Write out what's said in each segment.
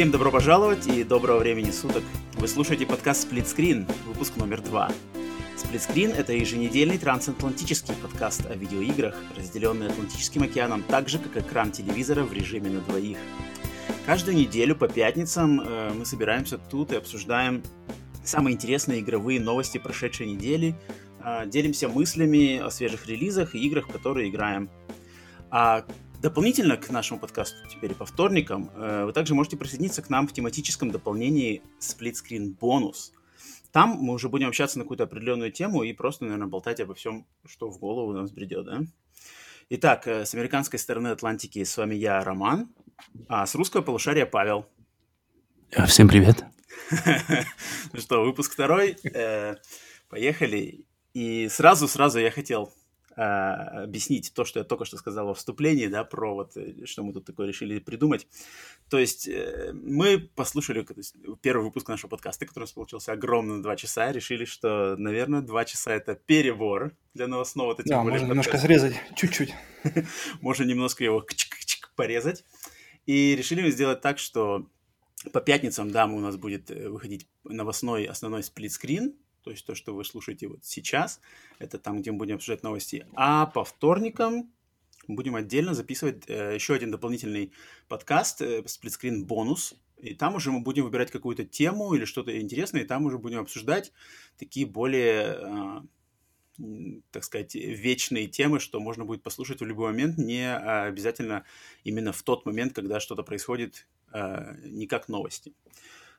Всем добро пожаловать и доброго времени суток. Вы слушаете подкаст Split Screen, выпуск номер два. Split Screen — это еженедельный трансатлантический подкаст о видеоиграх, разделенный Атлантическим океаном так же, как экран телевизора в режиме на двоих. Каждую неделю по пятницам э, мы собираемся тут и обсуждаем самые интересные игровые новости прошедшей недели, э, делимся мыслями о свежих релизах и играх, в которые играем. А Дополнительно к нашему подкасту теперь по вторникам э, вы также можете присоединиться к нам в тематическом дополнении Screen Bonus. Там мы уже будем общаться на какую-то определенную тему и просто, наверное, болтать обо всем, что в голову нас бредет, да? Итак, э, с американской стороны Атлантики с вами я, Роман, а с русского полушария Павел. А, всем привет. Ну что, выпуск второй. Э, поехали. И сразу-сразу я хотел а, объяснить то, что я только что сказал во вступлении, да, про вот, э, что мы тут такое решили придумать. То есть э, мы послушали первый выпуск нашего подкаста, который у нас получился огромно два часа, решили, что, наверное, два часа это перебор для новостного. Да, можно немножко срезать, чуть-чуть. можно немножко его порезать. И решили сделать так, что по пятницам, да, у нас будет э, выходить новостной основной сплитскрин, то есть то, что вы слушаете вот сейчас, это там, где мы будем обсуждать новости. А по вторникам будем отдельно записывать э, еще один дополнительный подкаст, э, сплитскрин бонус. И там уже мы будем выбирать какую-то тему или что-то интересное, и там уже будем обсуждать такие более, э, так сказать, вечные темы, что можно будет послушать в любой момент, не обязательно именно в тот момент, когда что-то происходит, э, не как новости.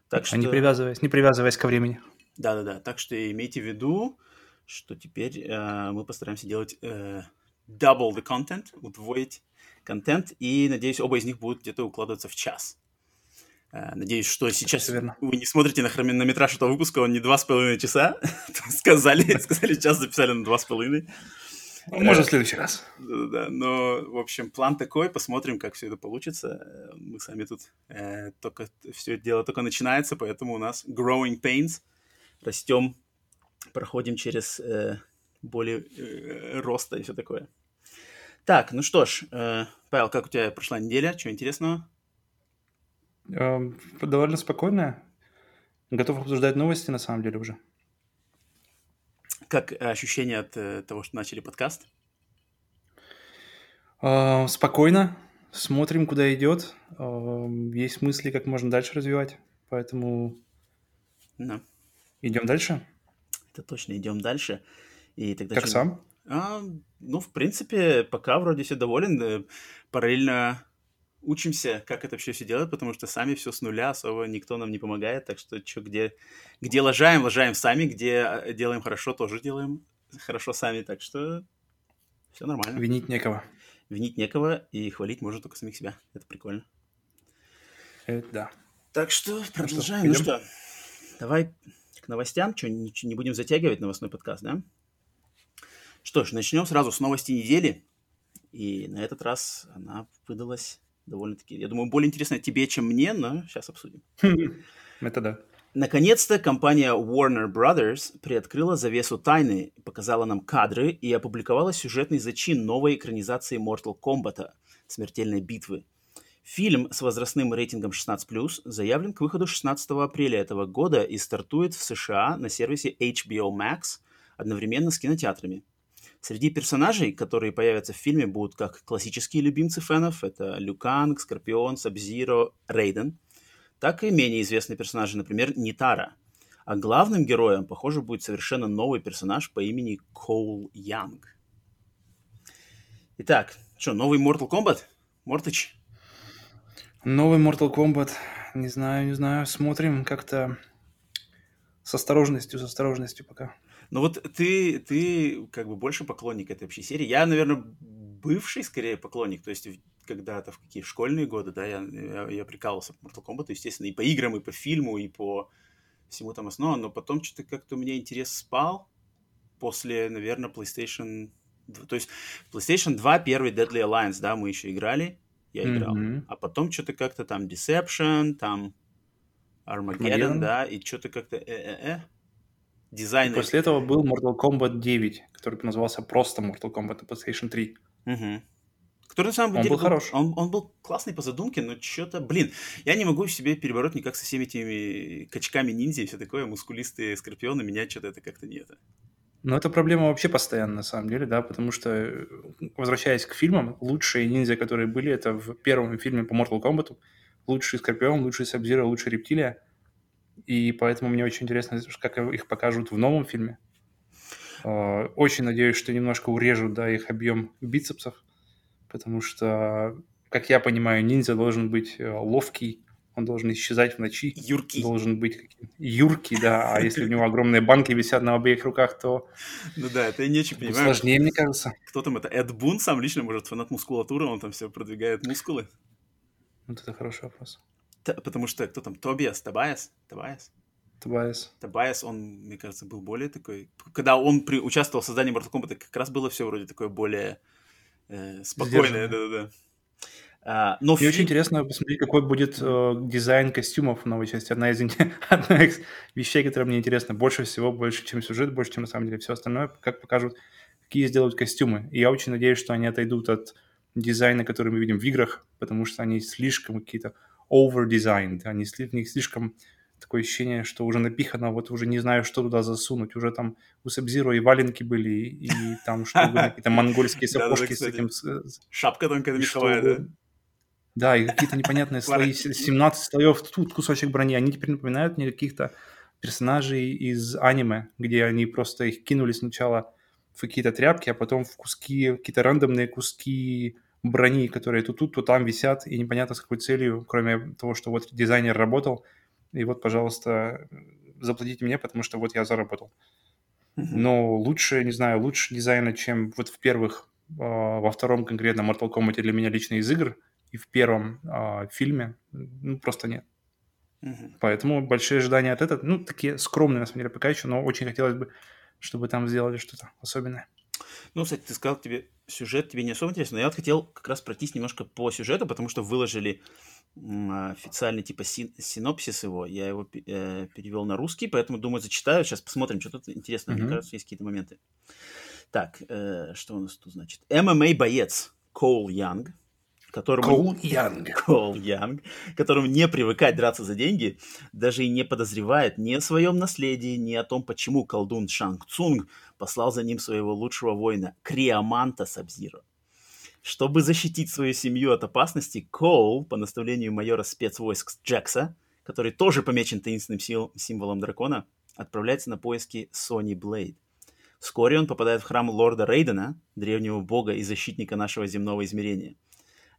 Так а что... не привязываясь, не привязываясь ко времени. Да-да-да, так что имейте в виду, что теперь э, мы постараемся делать э, double the content, удвоить контент, и, надеюсь, оба из них будут где-то укладываться в час. Э, надеюсь, что сейчас вы не смотрите на хронометраж этого выпуска, он не два с половиной часа. сказали, сказали, час записали на два с половиной. Ну, может, в следующий раз. Да, но, в общем, план такой, посмотрим, как все это получится. Мы сами тут э, только, все это дело только начинается, поэтому у нас growing pains – растем, проходим через э, боли э, роста и все такое. Так, ну что ж, э, Павел, как у тебя прошла неделя? Чего интересного? Э, довольно спокойная. Готов обсуждать новости, на самом деле, уже. Как ощущение от э, того, что начали подкаст? Э, спокойно. Смотрим, куда идет. Э, есть мысли, как можно дальше развивать. Поэтому... Да. Идем дальше? Это точно, идем дальше. И тогда как сам? А, ну, в принципе, пока вроде все доволен. Э, параллельно учимся, как это вообще все делать, потому что сами все с нуля, особо никто нам не помогает. Так что, что где, где лажаем, лажаем сами, где э, делаем хорошо, тоже делаем хорошо сами. Так что все нормально. Винить некого. Винить некого, и хвалить можно только самих себя. Это прикольно. Это да. Так что продолжаем. Ну что, ну что давай к новостям, что не, не будем затягивать новостной подкаст, да? Что ж, начнем сразу с новости недели. И на этот раз она выдалась довольно-таки, я думаю, более интересная тебе, чем мне, но сейчас обсудим. Это да. Наконец-то компания Warner Brothers приоткрыла завесу тайны, показала нам кадры и опубликовала сюжетный зачин новой экранизации Mortal Kombat «Смертельной битвы», Фильм с возрастным рейтингом 16+, заявлен к выходу 16 апреля этого года и стартует в США на сервисе HBO Max одновременно с кинотеатрами. Среди персонажей, которые появятся в фильме, будут как классические любимцы фенов, это Люканг, Скорпион, Сабзиро, Рейден, так и менее известные персонажи, например, Нитара. А главным героем, похоже, будет совершенно новый персонаж по имени Коул Янг. Итак, что, новый Mortal Kombat? Мортыч? Новый Mortal Kombat. Не знаю, не знаю. Смотрим как-то с осторожностью, с осторожностью пока. Ну вот ты, ты как бы больше поклонник этой вообще серии. Я, наверное, бывший скорее поклонник. То есть когда-то в какие школьные годы, да, я, я, я прикалывался по Mortal Kombat, естественно, и по играм, и по фильму, и по всему там основа, но потом что-то как-то у меня интерес спал после, наверное, PlayStation... То есть PlayStation 2, первый Deadly Alliance, да, мы еще играли, я mm-hmm. играл. А потом что-то как-то там Deception, там Armageddon, да, и что-то как-то э-э-э. Дизайн. После этого был Mortal Kombat 9, который назывался просто Mortal Kombat на PlayStation 3. Угу. Который на самом Он деле был хорош. Он, он был классный по задумке, но что-то, блин, я не могу себе перебороть никак со всеми этими качками ниндзя и все такое, мускулистые скорпионы, меня что-то это как-то не это. Но это проблема вообще постоянно, на самом деле, да, потому что, э, возвращаясь к фильмам, лучшие ниндзя, которые были, это в первом фильме по Mortal Kombat, лучший Скорпион, лучший Сабзира, лучший Рептилия, и поэтому мне очень интересно, как их покажут в новом фильме. А, очень надеюсь, что немножко урежут, да, их объем бицепсов, потому что, как я понимаю, ниндзя должен быть э, ловкий, он должен исчезать в ночи. Юркий. Должен быть юркий, да. А если у него огромные банки висят на обеих руках, то... Ну да, это я не очень понимаю. Сложнее, мне кажется. Кто там это? Эд Бун сам лично, может, фанат мускулатуры, он там все продвигает мускулы. Вот это хороший вопрос. Т- потому что кто там? Тобиас? Табайас? Табайас? Табайас. Табайас, он, мне кажется, был более такой... Когда он при... участвовал в создании Mortal Kombat, как раз было все вроде такое более э, спокойное. Да-да-да. А, но Мне фи... очень интересно посмотреть, какой будет э, дизайн костюмов в новой части. Одна из, одна из вещей, которая мне интересна больше всего, больше, чем сюжет, больше, чем на самом деле все остальное, как покажут, какие сделают костюмы. И я очень надеюсь, что они отойдут от дизайна, который мы видим в играх, потому что они слишком какие-то over-designed, они в них слишком такое ощущение, что уже напихано, вот уже не знаю, что туда засунуть. Уже там у Сабзиро и валенки были, и, и там что какие-то монгольские сапожки с этим... Шапка тонкая меховая, да? Да, и какие-то непонятные слои, 17 слоев, тут кусочек брони. Они теперь напоминают мне каких-то персонажей из аниме, где они просто их кинули сначала в какие-то тряпки, а потом в куски, какие-то рандомные куски брони, которые то тут, то там висят, и непонятно с какой целью, кроме того, что вот дизайнер работал, и вот, пожалуйста, заплатите мне, потому что вот я заработал. Но лучше, не знаю, лучше дизайна, чем вот в первых, а, во втором конкретно Mortal Kombat для меня лично из игр – и в первом э, фильме ну, просто нет. Угу. Поэтому большие ожидания от этого, ну, такие скромные, на самом деле, пока еще, но очень хотелось бы, чтобы там сделали что-то особенное. Ну, кстати, ты сказал, тебе сюжет тебе не особо интересно, но я вот хотел как раз пройтись немножко по сюжету, потому что выложили официальный типа син синопсис его, я его э, перевел на русский, поэтому, думаю, зачитаю, сейчас посмотрим, что тут интересно, mm-hmm. мне кажется, есть какие-то моменты. Так, э, что у нас тут значит? ММА-боец Коул Янг, которому... Коул Янг. Коул Янг, которому не привыкать драться за деньги, даже и не подозревает ни о своем наследии, ни о том, почему колдун Шанг Цунг послал за ним своего лучшего воина Криаманта Сабзира. Чтобы защитить свою семью от опасности, Коул, по наставлению майора спецвойск Джекса, который тоже помечен таинственным сил, символом дракона, отправляется на поиски Сони Блейд. Вскоре он попадает в храм лорда Рейдена, древнего бога и защитника нашего земного измерения –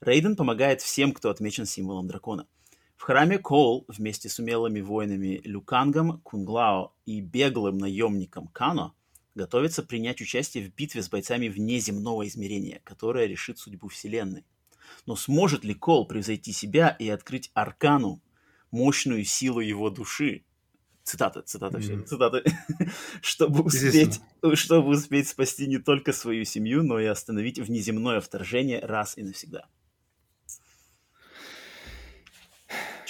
Рейден помогает всем, кто отмечен символом дракона. В храме Коул вместе с умелыми воинами Люкангом, Кунглао и беглым наемником Кано готовится принять участие в битве с бойцами внеземного измерения, которая решит судьбу Вселенной. Но сможет ли Кол превзойти себя и открыть Аркану, мощную силу его души? Цитата, цитата, все, mm. цитата. чтобы, успеть, чтобы успеть спасти не только свою семью, но и остановить внеземное вторжение раз и навсегда.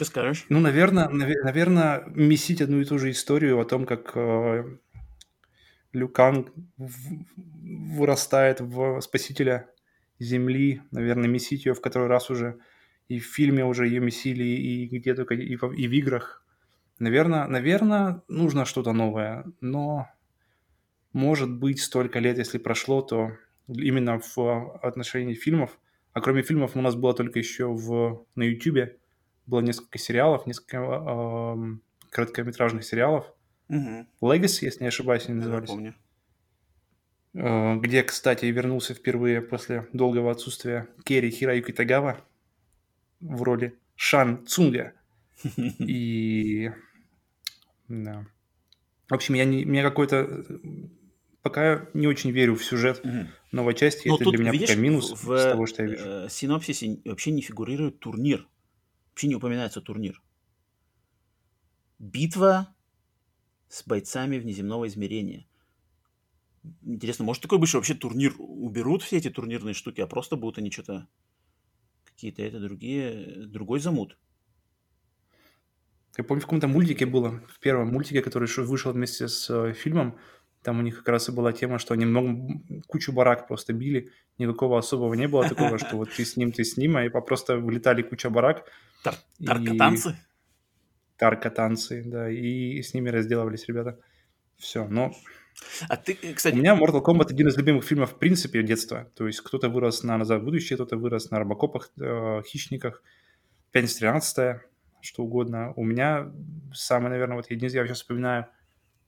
Что скажешь? Ну, наверное, навер- наверное, месить одну и ту же историю о том, как э, Люкан вырастает в спасителя Земли, наверное, месить ее в который раз уже и в фильме уже ее месили, и где только, и в, и в играх. Наверное, наверное, нужно что-то новое, но может быть столько лет, если прошло, то именно в отношении фильмов, а кроме фильмов у нас было только еще в, на YouTube было несколько сериалов, несколько э, короткометражных сериалов. Угу. Legacy, если не ошибаюсь, они назывались. Я помню. Э, где, кстати, вернулся впервые после долгого отсутствия Керри Хираюки Тагава в роли Шан Цунга. И... Да. В общем, я не, мне какой-то... Пока не очень верю в сюжет угу. новой части. Но Это для меня видишь, пока минус в, с того, что я вижу. В синопсисе вообще не фигурирует турнир Вообще не упоминается турнир. Битва с бойцами внеземного измерения. Интересно, может такой быть, вообще турнир уберут все эти турнирные штуки, а просто будут они что-то какие-то это другие, другой замут. Я помню, в каком-то мультике было, в первом мультике, который вышел вместе с э, фильмом, Там у них как раз и была тема, что они много, кучу барак просто били, никакого особого не было такого, что вот ты с ним, ты с ним, а просто вылетали куча барак. Тар таркотанцы? Таркотанцы, да, и с ними разделывались ребята. Все, но... А ты, кстати... У меня Mortal Kombat один из любимых фильмов в принципе детства. То есть кто-то вырос на «Назад в будущее», кто-то вырос на «Робокопах», э, «Хищниках», «Пятница 13 что угодно. У меня самый, наверное, вот я, я сейчас вспоминаю,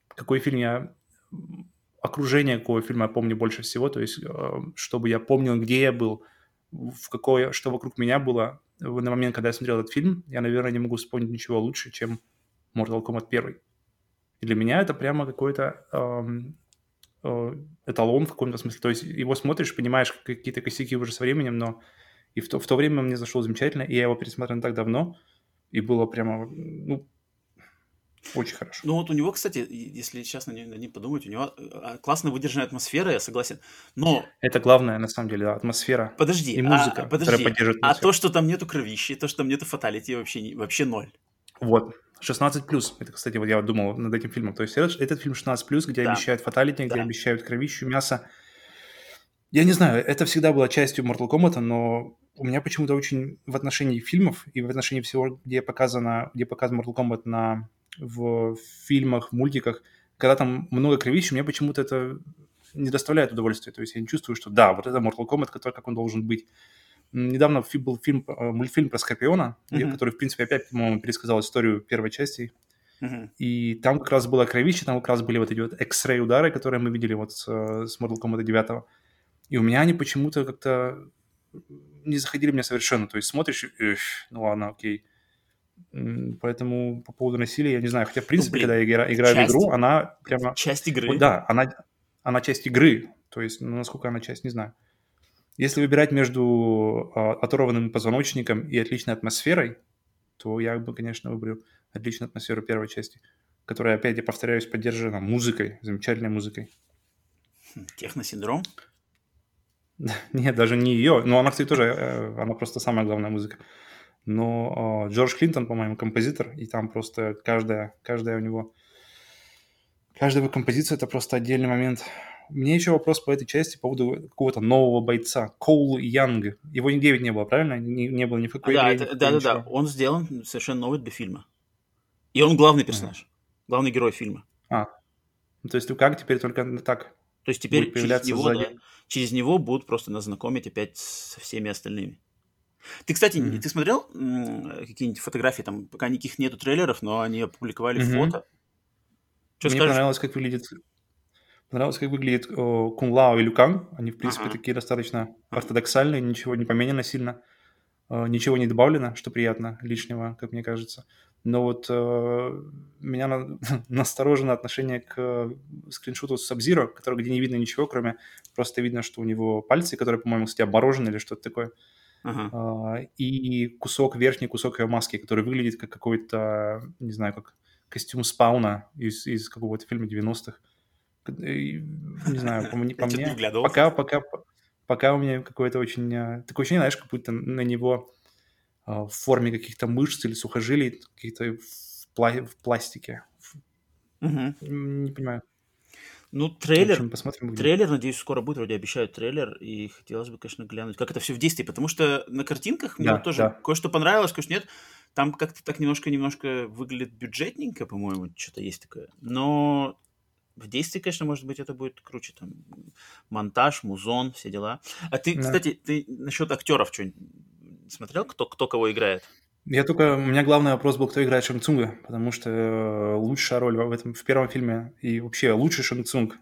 какой фильм я окружение какого фильма я помню больше всего, то есть э, чтобы я помнил, где я был, в какое, что вокруг меня было на момент, когда я смотрел этот фильм, я, наверное, не могу вспомнить ничего лучше, чем Mortal Kombat 1. И для меня это прямо какой-то эм, э, эталон в каком-то смысле. То есть его смотришь, понимаешь какие-то косяки уже со временем, но и в то, в то время мне зашел замечательно, и я его пересмотрел так давно, и было прямо, ну, очень хорошо. Ну вот у него, кстати, если честно не, не подумать, у него а, классно выдержанная атмосфера, я согласен. Но... Это главное, на самом деле, атмосфера. Подожди, и музыка, а, подожди, а то, что там нету кровищи, то, что там нету фаталити, вообще, вообще ноль. Вот, 16 плюс. Это, кстати, вот я думал над этим фильмом. То есть этот, этот фильм 16 плюс, где да. обещают фаталити, где да. обещают кровищу, мясо. Я не знаю, это всегда было частью Mortal Kombat, но у меня почему-то очень в отношении фильмов и в отношении всего, где показано, где показан Mortal Kombat на в фильмах, в мультиках, когда там много кровищи, мне почему-то это не доставляет удовольствия. То есть я не чувствую, что да, вот это Mortal Kombat, который, как он должен быть. Недавно был фильм, э, мультфильм про Скорпиона, mm-hmm. который, в принципе, опять, по-моему, пересказал историю первой части. Mm-hmm. И там как раз было кровище, там как раз были вот эти вот X-ray удары, которые мы видели вот с, с Mortal Kombat 9. И у меня они почему-то как-то не заходили мне совершенно. То есть смотришь, ну ладно, окей. Поэтому по поводу насилия, я не знаю. Хотя, в принципе, ну, блин, когда я игра, играю часть, в игру, она прямо... Часть игры? Вот, да, она, она часть игры. То есть, ну, насколько она часть, не знаю. Если выбирать между э, оторванным позвоночником и отличной атмосферой, то я бы, конечно, выберу отличную атмосферу первой части, которая, опять, я повторяюсь, поддержана музыкой, замечательной музыкой. Хм, техносиндром? Нет, даже не ее. Но она, кстати, тоже, э, она просто самая главная музыка но э, Джордж Клинтон, по-моему, композитор, и там просто каждая, каждая у него, каждая его композиция – это просто отдельный момент. Мне еще вопрос по этой части по поводу какого-то нового бойца, Коул Янг. Его нигде ведь не было, правильно? Не, не было ни в какой да, игре. Это, да, да, да. Он сделан совершенно новый для фильма. И он главный персонаж, mm. главный герой фильма. А, ну, то есть как теперь только так? То есть теперь через него, да, через него будут просто нас знакомить опять со всеми остальными. Ты, кстати, mm-hmm. ты смотрел какие-нибудь фотографии, там пока никаких нету трейлеров, но они опубликовали mm-hmm. фото. Что Мне скажешь? понравилось, как выглядит Понравилось, как выглядит о, Кун Лао и Люкан. Они, в принципе, uh-huh. такие достаточно ортодоксальные, ничего не поменяно сильно, о, ничего не добавлено, что приятно, лишнего, как мне кажется. Но вот э, меня на, насторожено отношение к э, скриншоту с Сабзиро, который где не видно ничего, кроме просто видно, что у него пальцы, которые, по-моему, кстати, обморожены или что-то такое. Ага. А, и кусок, верхний кусок ее маски, который выглядит как какой-то, не знаю, как костюм спауна из, из какого-то фильма 90-х. Не знаю, по, по мне, пока, пока, пока у меня какое-то очень... А, такое ощущение, знаешь, как будто на него а, в форме каких-то мышц или сухожилий, каких-то в, пла- в пластике. Угу. Не понимаю. Ну, трейлер, общем, посмотрим, трейлер, надеюсь, скоро будет, вроде обещают трейлер, и хотелось бы, конечно, глянуть, как это все в действии, потому что на картинках мне да, вот тоже да. кое-что понравилось, кое-что нет. Там как-то так немножко-немножко выглядит бюджетненько, по-моему, что-то есть такое. Но в действии, конечно, может быть, это будет круче. Там монтаж, музон, все дела. А ты, да. кстати, ты насчет актеров что-нибудь смотрел, кто, кто кого играет? Я только... У меня главный вопрос был, кто играет Шанцунга, потому что э, лучшая роль в этом в первом фильме и вообще лучший Шанцунг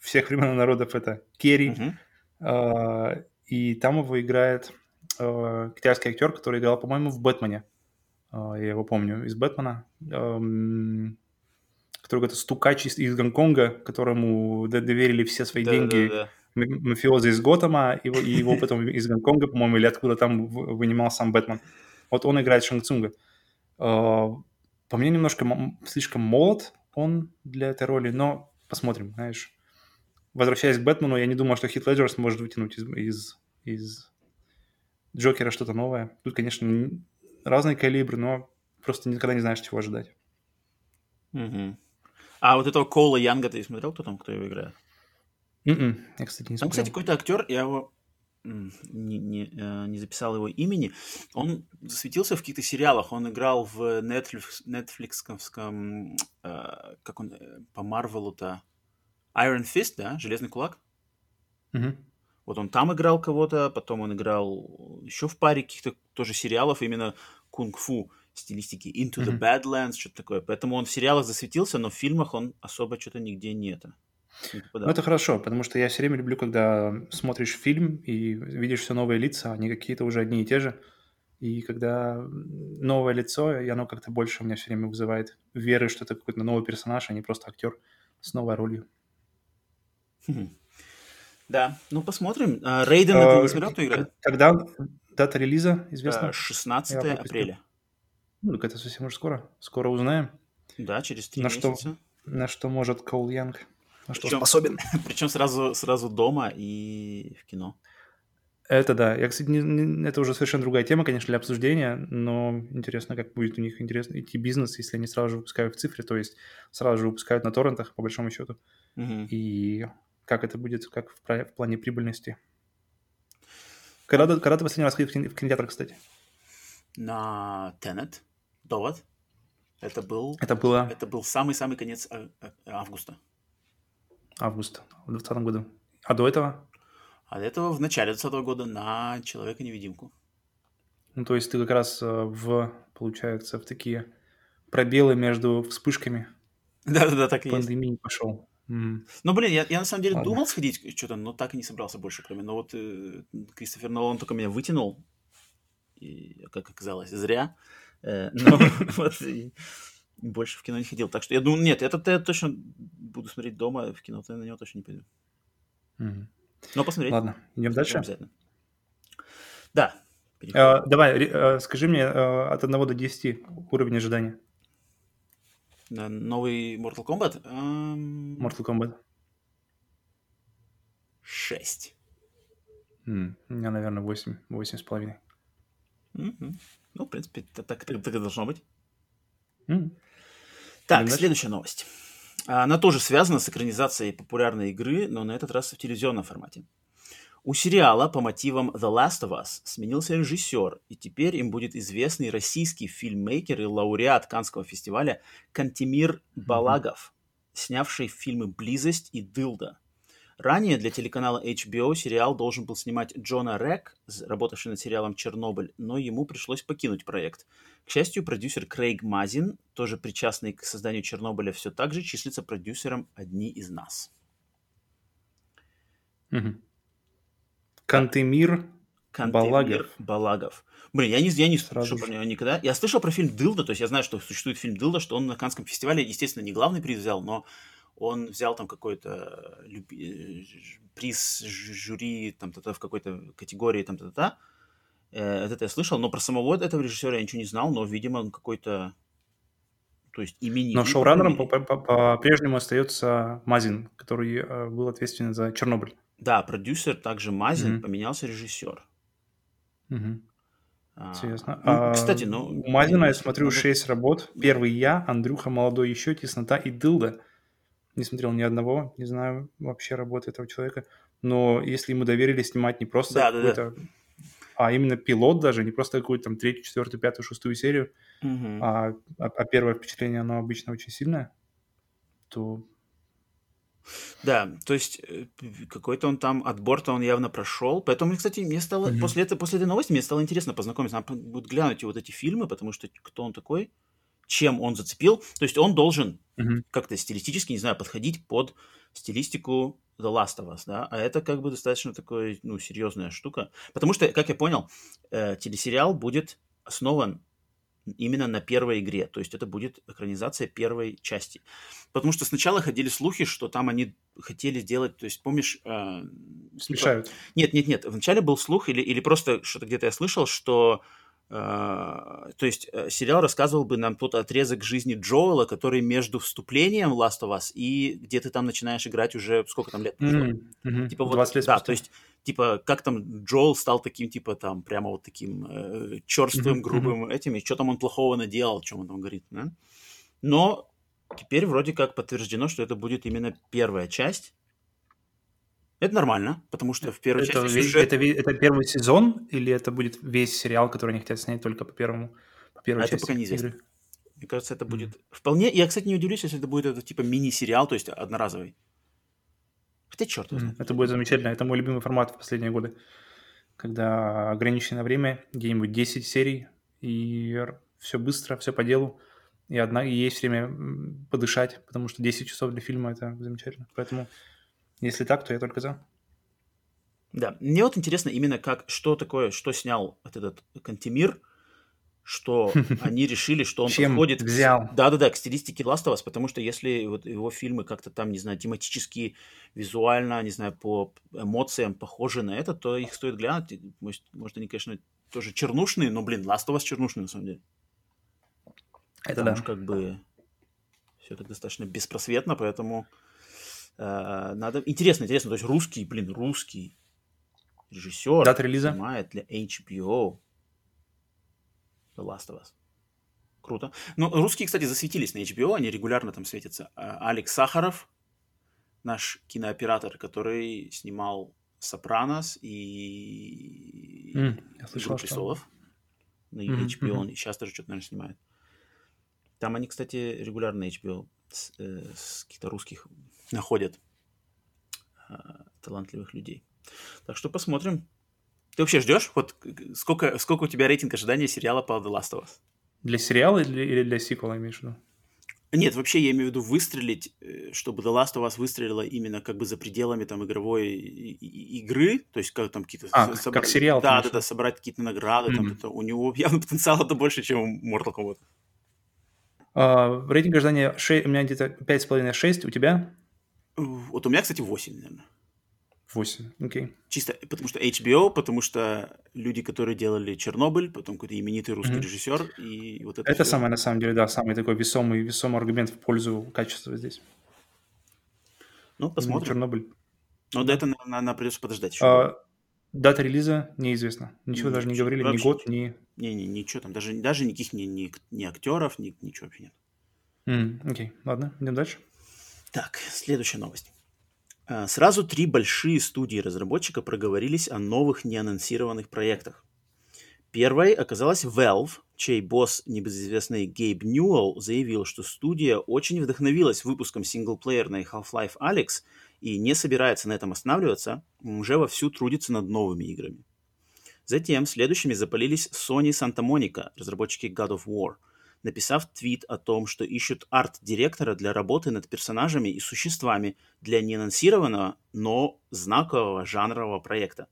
всех времен и народов это Керри. Uh-huh. и там его играет э, китайский актер, который играл, по-моему, в «Бэтмене». Э, я его помню из «Бэтмена». Эм, который какой-то стукач из, из Гонконга, которому доверили все свои да, деньги да, да. мафиозы из Готэма, и, и его потом из Гонконга, по-моему, или откуда там вынимал сам Бэтмен. Вот он играет Шанг Цунга. А, по мне немножко слишком молод он для этой роли, но посмотрим, знаешь. Возвращаясь к Бэтмену, я не думал, что Хит Леджер сможет вытянуть из, из, из Джокера что-то новое. Тут, конечно, разные калибры, но просто никогда не знаешь, чего ожидать. Угу. А вот этого Коула Янга ты смотрел, кто там, кто его играет? Mm-mm. Я, кстати, не Там, смотрел. кстати, какой-то актер, я его не, не, э, не записал его имени. Он засветился в каких-то сериалах. Он играл в Netflix, Netflix э, как он, э, по Марвелу-то, Iron Fist, да, Железный кулак. Мгм. Вот он там играл кого-то, потом он играл еще в паре каких-то тоже сериалов, именно кунг-фу стилистики Into the Мгм. Badlands, что-то такое. Поэтому он в сериалах засветился, но в фильмах он особо что-то нигде не это. Не попадал. Ну, это хорошо, потому что я все время люблю, когда смотришь фильм и видишь все новые лица, они какие-то уже одни и те же. И когда новое лицо, и оно как-то больше у меня все время вызывает веры, что это какой-то новый персонаж, а не просто актер с новой ролью. Хм. Да, ну посмотрим. А, Рейден, ты А, не смотрел, кто играет? Когда дата релиза известна? А, 16 Я пропустил. апреля. Ну, так это совсем уже скоро. Скоро узнаем, Да, через три На что? месяца. на что может Коул Янг, на что Причем- способен. Причем сразу, сразу дома и в кино. Это да. Я, кстати, не- не- это уже совершенно другая тема, конечно, для обсуждения, но интересно, как будет у них интересно идти бизнес, если они сразу же выпускают в цифре, то есть сразу же выпускают на торрентах, по большому счету, Мгм. и как это будет, как в, в плане прибыльности. Когда, ты- когда ты последний раз ходил в кин- в кинотеатр, кстати? На Тенет, Довод. Это был, Это было это был самый-самый конец а- а- августа. Август в 2020 году. А до этого? А до этого в начале 2020 года на Человека-невидимку. Ну, то есть ты как раз э, в, получается, в такие пробелы между вспышками Да-да-да, так и есть. пандемии пошел. Ну, блин, я, я на самом деле Ладно. думал сходить что-то, но так и не собрался больше, кроме... Но вот э, Кристофер Нолан только меня вытянул, и, как оказалось, зря. Э, но вот больше в кино не ходил. Так что я думаю, нет, этот я точно буду смотреть дома, в кино на него точно не пойду. Мгм. Но посмотреть. Ладно, идем дальше. Обязательно. Да. Э, давай, э, скажи мне э, от 1 до 10 уровень ожидания На Новый Mortal Kombat? Эм, Mortal Kombat. Шесть. М, У меня, наверное, 8, 8 с половиной. Мгм. Ну, в принципе, так, так, так и должно быть. М. Так, дальше? следующая новость. Она тоже связана с экранизацией популярной игры, но на этот раз в телевизионном формате. У сериала по мотивам The Last of Us сменился режиссер, и теперь им будет известный российский фильммейкер и лауреат Канского фестиваля Кантемир Балагов, снявший фильмы «Близость» и «Дылда». Ранее для телеканала HBO сериал должен был снимать Джона Рек, работавший над сериалом «Чернобыль», но ему пришлось покинуть проект. К счастью, продюсер Крейг Мазин, тоже причастный к созданию Чернобыля, все так же числится продюсером «Одни из нас». Мгм. Кантемир. Кантемир Балагов. Балагов. Блин, я не, я не Сразу слышал же. про него никогда. Я слышал про фильм «Дылда», то есть я знаю, что существует фильм «Дылда», что он на Канском фестивале, естественно, не главный приз взял, но он взял там какой-то люби- э, приз жюри там то в какой-то категории там то то Это я слышал, но про самого этого режиссера я ничего не знал, но, видимо, он какой-то, то есть именитый. Но шоураннером по-прежнему остается Мазин, который э, был ответственен за Чернобыль. Да, продюсер также Мазин, Мгм. поменялся режиссер. Мгм. А, Интересно. ну, А, кстати, ну... У Мазина я смотрю 6 работ. Первый я, Андрюха молодой еще, Теснота и Дылда. Не смотрел ни одного, не знаю вообще работы этого человека. Но если ему доверили снимать не просто Да, да, да. какой-то, а именно пилот даже, не просто какую-то там третью, четвертую, пятую, шестую серию, Мгм. а, а- а первое впечатление, оно обычно очень сильное, то Да, то есть э, какой-то он там отбор-то он явно прошел. Поэтому, кстати, мне стало Мгм. после, этой, после этой новости мне стало интересно познакомиться. Надо будет глянуть вот эти фильмы, потому что кто он такой, чем он зацепил. То есть он должен Мгм. как-то стилистически, не знаю, подходить под стилистику The Last of Us, да, а это как бы достаточно такой, ну, серьезная штука. Потому что, как я понял, э, телесериал будет основан именно на первой игре, то есть это будет экранизация первой части. Потому что сначала ходили слухи, что там они хотели сделать, то есть помнишь... э, типа- смешают. нет, нет, нет. Вначале был слух, или, или просто что-то где-то я слышал, что то есть э, сериал рассказывал бы нам тот отрезок жизни Джоэла, который между вступлением Last of Us и где ты там начинаешь играть уже сколько там лет прошло. М, мгм. Типа вот, 20 лет да, спустя. то есть типа как там Джоэл стал таким типа там прямо вот таким э, черствым, Мгм, грубым этим, и что там он плохого наделал, о чем он там говорит, да? Но теперь вроде как подтверждено, что это будет именно первая часть. Это нормально, потому что в первой Это, части сюжет... это, это первый сезон или это будет весь сериал, который они хотят снять только по первому, по первой А это части пока неизвестно. игры? Мне кажется, это будет... Вполне... Я, кстати, не удивлюсь, если это будет это типа мини-сериал, то есть одноразовый. Хотя черт Мгм. знает. Это будет замечательно. Это мой любимый формат в последние годы, когда ограниченное время, где-нибудь 10 серий, и все быстро, все по делу, и одна и есть время подышать, потому что 10 часов для фильма это замечательно. Поэтому, если так, то я только за. Да, мне вот интересно именно как, что такое, что снял вот этот Кантемир, что они решили, что он подходит взял? Да-да-да, к стилистике Last of Us, потому что если вот его фильмы как-то там, не знаю, тематически, визуально, не знаю, по эмоциям похожи на это, то их стоит глянуть. Может, может, они, конечно, тоже чернушные, но, блин, Last of Us чернушный на самом деле. Это Там да. уж как бы все так достаточно беспросветно, поэтому надо... Интересно, интересно, то есть русский, блин, русский режиссер Дата релиза? снимает для HBO The Last of Us. Круто. Ну, русские, кстати, засветились на HBO, они регулярно там светятся. А, Алекс Сахаров, наш кинооператор, который снимал «Сопранос» и М, я «Игру слышал, что- престолов» на HBO, мгм. он и сейчас тоже что-то, наверное, снимает. Там они, кстати, регулярно на HBO с, э, с каких-то русских находят а, талантливых людей. Так что посмотрим. Ты вообще ждешь? Вот сколько, сколько у тебя рейтинг ожидания сериала по The Last of Us? Для сериала или, или для сиквела, имеешь в виду? Нет, вообще я имею в виду выстрелить, э, чтобы The Last of Us выстрелила именно как бы за пределами там игровой игры, то есть как там какие-то... А, с- как сериал, Да, да, да, собрать какие-то награды. Там, Мгм. это, у него явно потенциал-то больше, чем у Mortal Kombat. А, рейтинг ожидания ше- у меня где-то 5,5-6, у тебя? Вот у меня, кстати, 8, наверное. 8, окей. Чисто потому что HBO, потому что люди, которые делали Чернобыль, потом какой-то именитый русский Мгм. режиссер, и вот это Это всё. самый, на самом деле, да, самый такой весомый, весомый аргумент в пользу качества здесь. Ну, посмотрим. Чернобыль. Но до этого, наверное, придется подождать еще. А, дата релиза неизвестно. Ничего Нет, даже не говорили, ни вообще год, ни... Не-не, ничего там, даже, даже никаких ни, ни, ни актеров, ни, ничего вообще нет. М, окей, ладно, идем дальше. Так, следующая новость. А, Сразу три большие студии разработчика проговорились о новых неанонсированных проектах. Первой оказалась Valve, чей босс, небезызвестный Гейб Ньюэлл, заявил, что студия очень вдохновилась выпуском синглплеерной Half-Life Alyx и не собирается на этом останавливаться, уже вовсю трудится над новыми играми. Затем следующими запалились Sony Santa Monica, разработчики God of War, написав твит о том, что ищут арт-директора для работы над персонажами и существами для неанонсированного, но знакового жанрового проекта.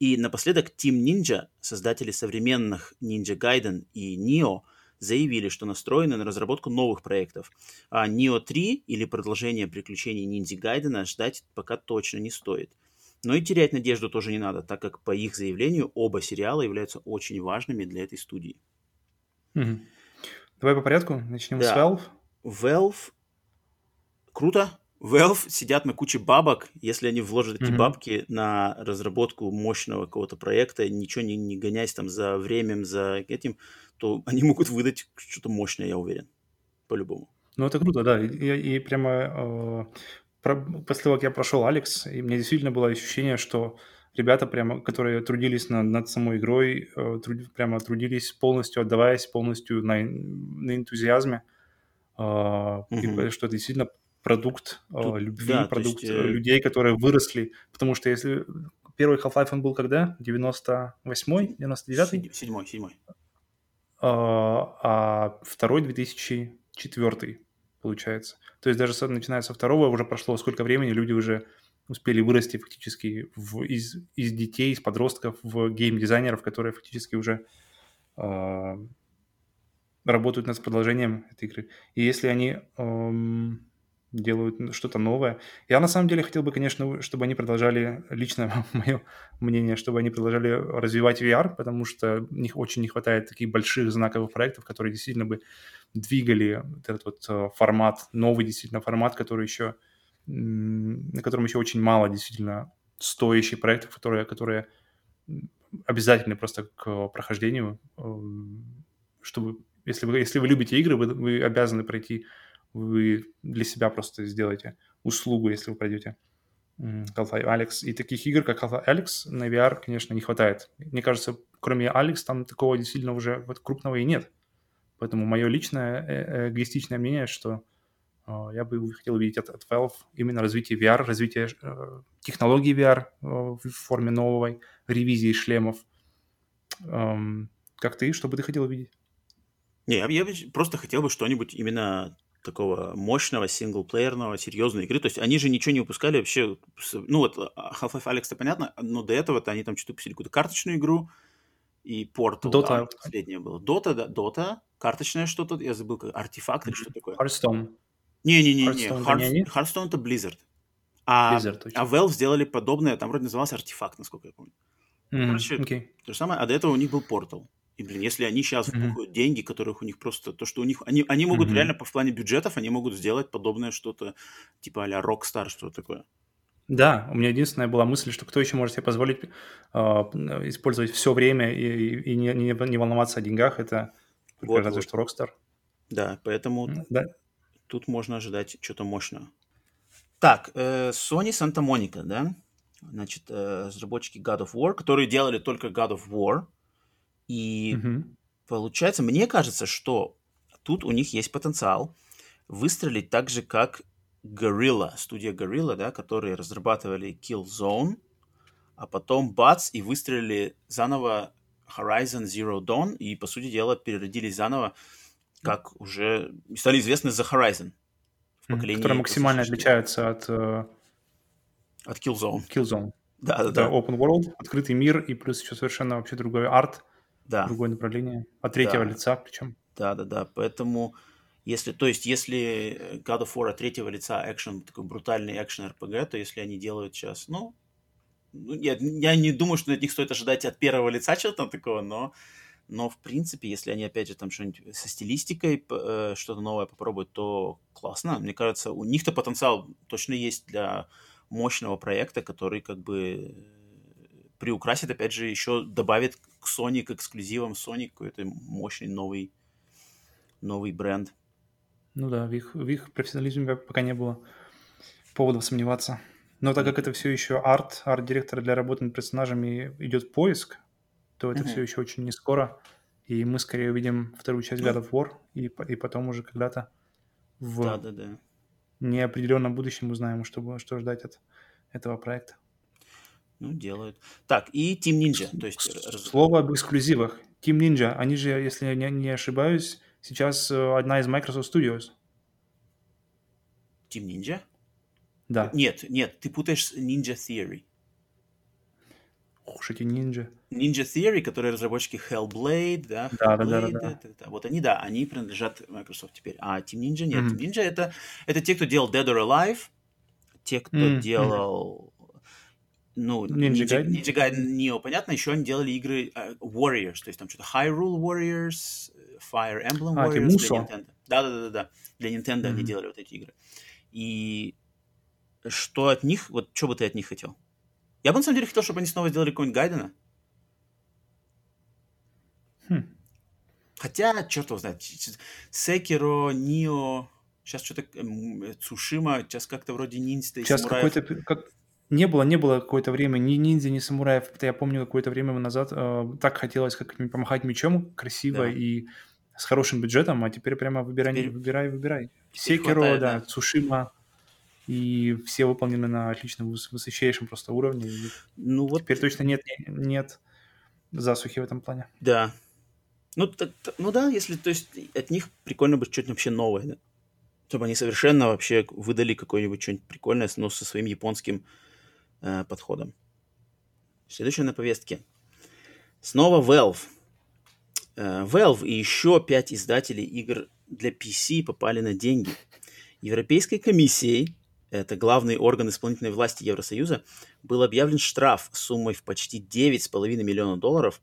И напоследок Team Ninja, создатели современных Ninja Gaiden и Neo, заявили, что настроены на разработку новых проектов. А Neo 3 или продолжение приключений Ниндзя Гайдена ждать пока точно не стоит. Но и терять надежду тоже не надо, так как по их заявлению оба сериала являются очень важными для этой студии. Мгм. Давай по порядку, начнем с Да. Valve. Valve круто. Valve сидят на куче бабок. Если они вложат эти Мгм. бабки на разработку мощного какого-то проекта, ничего не, не гоняясь там за временем, за этим, то они могут выдать что-то мощное, я уверен. По-любому. Ну, это круто, да. И, и- и прямо э, про- после того, как я прошел Алекс, и мне действительно было ощущение, что ребята, прямо, которые трудились над, над самой игрой, э, труд- прямо трудились полностью, отдаваясь полностью на, на энтузиазме, э, и Мгм. что это действительно продукт э, Тут- любви, да, продукт есть, э, э, людей, которые выросли. Потому что если первый Half-Life он был когда? 98-й, 99-й? Седь- Седьмой, седьмой. А а второй 2004 получается. То есть даже начиная со второго уже прошло сколько времени, люди уже успели вырасти фактически в- из, из детей, из подростков в гейм-дизайнеров, которые фактически уже а, работают над продолжением этой игры. И если они ам, делают что-то новое, я на самом деле хотел бы, конечно, чтобы они продолжали, лично мое мнение, чтобы они продолжали развивать VR, потому что них очень не хватает таких больших знаковых проектов, которые действительно бы двигали этот вот э, формат, новый действительно формат, который еще, на котором еще очень мало действительно стоящих проектов, которые, которые обязательны просто к прохождению, эм, чтобы, если вы, если вы любите игры, вы, вы обязаны пройти вы для себя просто сделаете услугу, если вы пройдете Half-Life Alex. И таких игр, как Half-Life Alex, на VR, конечно, не хватает. Мне кажется, кроме Alex, там такого действительно уже вот крупного и нет. Поэтому мое личное э, эгоистичное мнение, что э, я бы хотел увидеть от, от Valve именно развитие VR, развитие э, технологий VR э, в форме новой ревизии шлемов. Эм, как ты, что бы ты хотел увидеть? Не, я, я просто хотел бы что-нибудь именно такого мощного синглплеерного, серьезной игры. То есть они же ничего не выпускали вообще. Ну вот а, Half-Life Alex, это понятно, но до этого-то они там что-то выпустили какую-то карточную игру и Portal. Dota. Да, последнее было. Dota, да, Dota, карточное что-то, я забыл, как артефакт или что такое. Hearthstone. Не-не-не, Hearthstone, Hearthstone, это Blizzard. А, Blizzard, точно. а Valve сделали подобное, там вроде назывался артефакт, насколько я помню. Мгм, короче, окей. То же самое, а до этого у них был Portal. И, блин, если они сейчас вбухают деньги, которых у них просто... То, что у них... Они, они могут реально по в плане бюджетов, они могут сделать подобное что-то, типа а-ля Rockstar, что-то такое. Да, у меня единственная была мысль, что кто еще может себе позволить а, использовать все время и, и- и не, не- не волноваться о деньгах, это Вот, разве вот. что Rockstar. Да, поэтому Да. тут можно ожидать что-то мощного. Так, э, Sony Santa Monica, да? Значит, э, разработчики God of War, которые делали только God of War. И Мгм. Получается, мне кажется, что тут у них есть потенциал выстрелить так же, как Gorilla, студия Gorilla, да, которые разрабатывали Killzone, а потом бац, и выстрелили заново Horizon Zero Dawn, и, по сути дела, переродились заново, как уже стали известны за Horizon в поколении Которые максимально PlayStation 4. отличаются от э, от Killzone. Killzone. Да, да, Это да. open world, открытый мир и плюс еще совершенно вообще другой арт, Да. другое направление. От третьего Да. лица причем. Да, да, да. Поэтому, если, то есть, если God of War от третьего лица экшен, такой брутальный экшен RPG, то если они делают сейчас, ну, ну, я, я не думаю, что от них стоит ожидать от первого лица чего-то такого, но, но в принципе, если они опять же там что-нибудь со стилистикой э, что-то новое попробуют, то классно. Мне кажется, у них-то потенциал точно есть для мощного проекта, который как бы приукрасит, опять же, еще добавит к Sony, к эксклюзивам Sony какой-то мощный новый, новый бренд. Ну да, в их, в их профессионализме пока не было поводов сомневаться. Но так как это все еще арт, арт-директор для работы над персонажами идет поиск, то это Мгм. все еще очень не скоро. И мы скорее увидим вторую часть God of War, и, и потом уже когда-то в Да-да-да. неопределенном будущем узнаем, что, что ждать от этого проекта. Ну, делают. Так, и Team Ninja. То есть, раз- слову об эксклюзивах. Team Ninja, они же, если я не, не ошибаюсь, сейчас э, одна из Microsoft Studios. Team Ninja? Да. Нет, нет, ты путаешь Ninja Theory. Уж эти ниндзя. Ninja Theory, которые разработчики Hellblade, да, Да, да, да, да, Hellblade, да. да, да. Вот они, да, они принадлежат Microsoft теперь. А Team Ninja нет. Мгм. Team Ninja это, это те, кто делал Dead or Alive, те, кто Мгм, делал ну, Ninja Ninja, Gaiden. Ninja Gaiden Neo, понятно, еще они делали игры э, Warriors, то есть там что-то Hyrule Warriors, э, Fire Emblem А, Warriors для Nintendo. Да-да-да, для Nintendo они Мгм. делали вот эти игры. И что от них, вот что бы ты от них хотел? Я бы на самом деле хотел, чтобы они снова сделали какой-нибудь Гайдена. Хм. Хотя, черт его знает, Секиро, Нио, сейчас что-то Цушима, сейчас как-то вроде ниндзя и Сейчас какой-то... Как... Не было, не было какое-то время ни ниндзя, ни самураев. Это я помню какое-то время назад э, так хотелось как-нибудь помахать мечом красиво Да. и с хорошим бюджетом, а теперь прямо выбирай, Теперь- выбирай, выбирай. теперь Секиро, хватает, да, да. Цушима. И все выполнены на отличном, выс- высочайшем просто уровне. Ну вот, теперь точно нет, нет засухи в этом плане. да. Ну, так- ну да, если, то есть, от них прикольно бы что-нибудь вообще новое, да? Чтобы они совершенно вообще выдали какое-нибудь что-нибудь прикольное, но со своим японским э, подходом. Следующее на повестке. Снова Valve. Э, Valve и еще пять издателей игр для PC попали на деньги. Европейской комиссией, это главный орган исполнительной власти Евросоюза, был объявлен штраф суммой в почти 9,5 миллиона долларов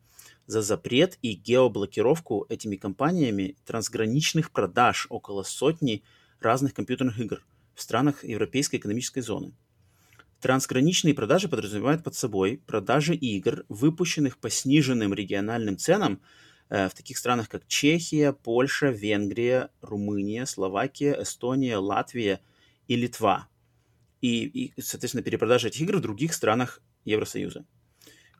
за запрет и геоблокировку этими компаниями трансграничных продаж около сотни разных компьютерных игр в странах Европейской экономической зоны. Трансграничные продажи подразумевают под собой продажи игр, выпущенных по сниженным региональным ценам э, в таких странах, как Чехия, Польша, Венгрия, Румыния, Словакия, Эстония, Латвия и Литва. И, и соответственно, перепродажа этих игр в других странах Евросоюза.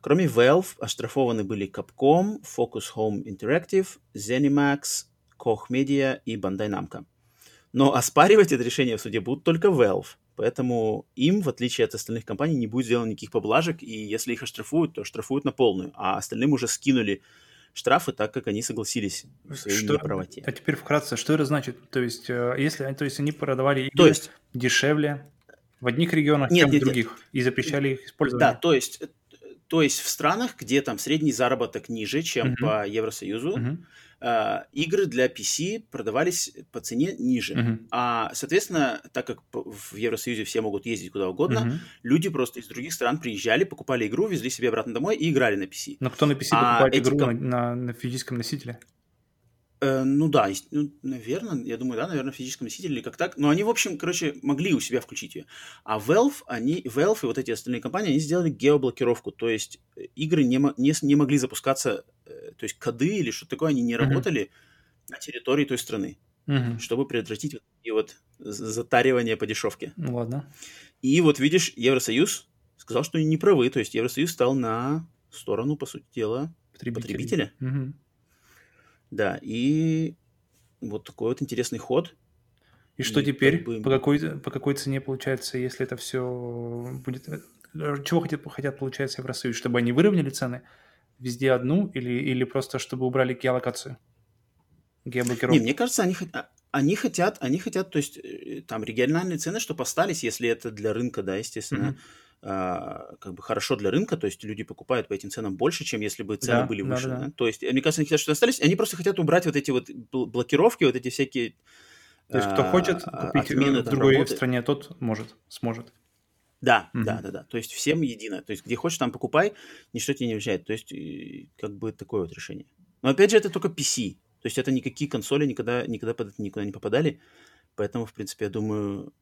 Кроме Valve, оштрафованы были Capcom, Focus Home Interactive, ZeniMax, Koch Media и Bandai Namco. Но оспаривать это решение в суде будут только Valve. Поэтому им, в отличие от остальных компаний, не будет сделано никаких поблажек, и если их оштрафуют, то штрафуют на полную, а остальным уже скинули штрафы, так как они согласились в своей Что, неправоте. а теперь вкратце, что это значит? То есть, э, если то есть они продавали игры То есть, дешевле в одних регионах, Нет, чем нет, в нет. других, и запрещали их да, использование? то есть, то есть в странах, где там средний заработок ниже, чем Мгм. по Евросоюзу, Мгм, э, игры для PC продавались по цене ниже. мгм, А, соответственно, так как в Евросоюзе все могут ездить куда угодно, мгм. люди просто из других стран приезжали, покупали игру, везли себе обратно домой и играли на PC. Но кто на PC А покупает игру ком- на- на физическом носителе? Э, ну да, ну, наверное, я думаю, да, наверное, в физическом носителе или как так. Но они, в общем, короче, могли у себя включить ее. А Valve, они, Valve и вот эти остальные компании, они сделали геоблокировку. То есть э, игры не, не, не могли запускаться, э, то есть коды или что-то такое, они не Мгм. работали на территории той страны, Мгм. чтобы предотвратить вот такие вот затаривания по дешевке. Ну ладно. И вот видишь, Евросоюз сказал, что они не правы. То есть Евросоюз стал на сторону, по сути дела, Потребители. потребителя. Мгм. Да, и вот такой вот интересный ход. И что И теперь? как бы- По, какой, по какой цене получается, если это все будет... э, Чего хотят, хотят получается Евросоюз? Чтобы они выровняли цены везде одну или, или просто чтобы убрали геолокацию? Не, Геоблокировку? мне кажется, они, а- они хотят, они хотят, то есть э, там региональные цены, чтобы остались, если это для рынка, да, естественно, Мгм. А, как бы хорошо для рынка, то есть люди покупают по этим ценам больше, чем если бы цены Да, были выше. да, да. да. То есть, э, мне кажется, они хотят, что остались, они просто хотят убрать вот эти вот бл- блокировки, вот эти всякие То есть кто а, хочет купить отмены в другой работы. стране, тот может, сможет. Да, Мгм. да, да, да. То есть всем едино. То есть где хочешь, там покупай, ничто тебе не мешает. То есть как бы такое вот решение. Но опять же, это только PC. То есть это никакие консоли никогда, никогда под это никуда не попадали. Поэтому, в принципе, я думаю,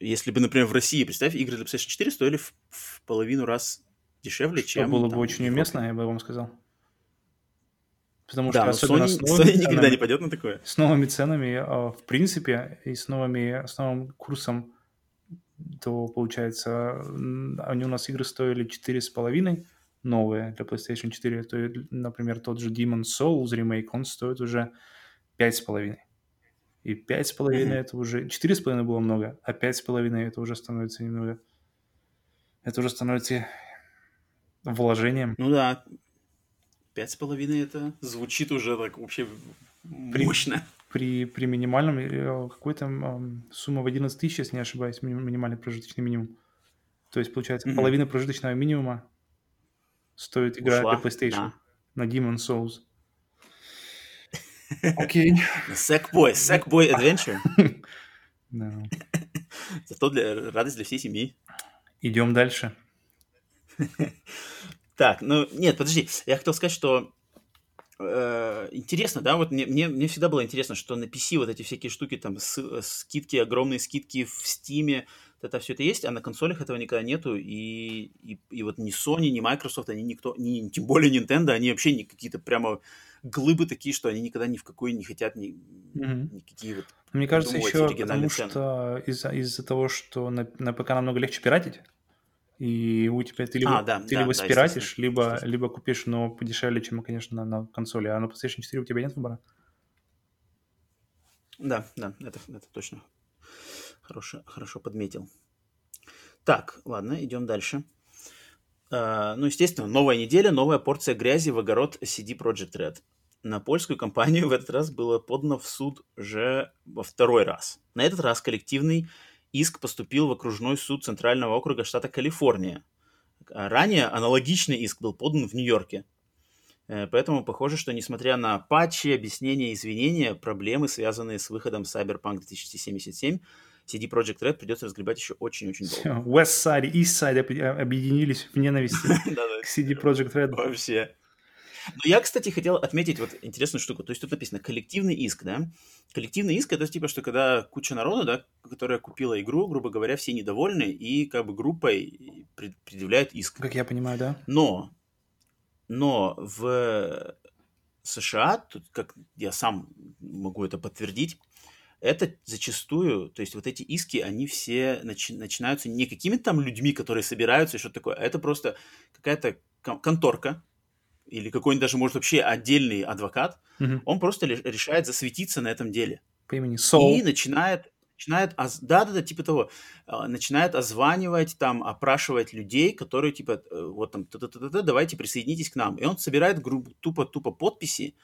если бы, например, в России, представь, игры для PlayStation 4 стоили в, в половину раз дешевле, Что чем было бы там, очень в Европе. уместно, я бы вам сказал. Потому Да, что но особенно Sony, с Sony новыми никогда ценами- не пойдет на такое. с новыми ценами, а, в принципе, и с, новыми, с новым курсом, то получается, они у нас игры стоили 4,5 новые для PlayStation 4. То, например, тот же Demon Souls ремейк, он стоит уже 5,5. И 5,5 Мгм. это уже... 4,5 было много, а 5,5 это уже становится немного... Это уже становится вложением. Ну да, пять с половиной это звучит уже так вообще мощно. при, при минимальном э, какой-то м, сумма в 11 тысяч, если не ошибаюсь, мини- минимальный прожиточный минимум. То есть, получается, Мгм. половина прожиточного минимума стоит игра Ушла, для PlayStation да. на Demon Souls. Окей. Sackboy, Sackboy Adventure. Да. Зато для, радость для всей семьи. Идем дальше. Так, ну нет, подожди, я хотел сказать, что э, интересно, да, вот мне, мне, мне всегда было интересно, что на PC вот эти всякие штуки, там, с- скидки, огромные скидки в Steam, это все это есть, а на консолях этого никогда нету, и, и, и вот ни Sony, ни Microsoft, они никто, ни, тем более Nintendo, они вообще не какие-то прямо глыбы такие, что они никогда ни в какой не хотят ни, Мгм. никакие вот... Мне кажется, еще потому цены. что из-за из того, что на, на ПК намного легче пиратить, и у тебя ты либо, А, да, ты да, либо да, спиратишь, либо, либо купишь, но подешевле, чем, конечно, на, на консоли. А на PlayStation 4 у тебя нет выбора? Да, да, это, это точно. Хорошо, хорошо подметил. Так, ладно, идем дальше. А, ну, естественно, новая неделя, новая порция грязи в огород CD Projekt Red. На польскую компанию в этот раз было подано в суд уже во второй раз. На этот раз коллективный иск поступил в окружной суд Центрального округа штата Калифорния. А Ранее аналогичный иск был подан в Нью-Йорке. Э, Поэтому похоже, что несмотря на патчи, объяснения, извинения, проблемы, связанные с выходом Cyberpunk 2077, CD Projekt Red придется разгребать еще очень-очень долго. West Side и East Side об- объединились в ненависти к CD Projekt Red. Вообще. Но я, кстати, хотел отметить вот интересную штуку. То есть тут написано коллективный иск, да? Коллективный иск это типа, что когда куча народу, да, которая купила игру, грубо говоря, все недовольны и как бы группой пред- предъявляют иск. Как я понимаю, да? Но, но в США, тут, как я сам могу это подтвердить, это зачастую, то есть вот эти иски, они все начи- начинаются не какими-то там людьми, которые собираются и что-то такое, а это просто какая-то конторка или какой-нибудь даже, может, вообще отдельный адвокат, Мгм. он просто решает засветиться на этом деле. По имени Сол. И начинает, начинает, оз- да-да-да, типа того, а, начинает озванивать, там, опрашивать людей, которые, типа, э, вот там, та-та-та-та, давайте присоединитесь к нам. И он собирает грубо, тупо-тупо подписи,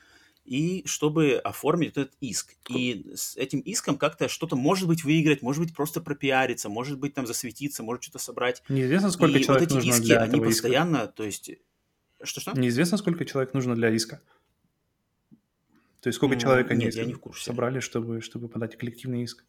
и чтобы оформить этот иск. И с этим иском как-то что-то, может быть, выиграть, может быть, просто пропиариться, может быть, там засветиться, может что-то собрать. Неизвестно, сколько и человек вот эти нужно иски, для они этого иска. постоянно, то есть... Что-что? Неизвестно, сколько человек нужно для иска. То есть сколько М, человек они нет, я не в курсе. собрали, чтобы, чтобы подать коллективный иск.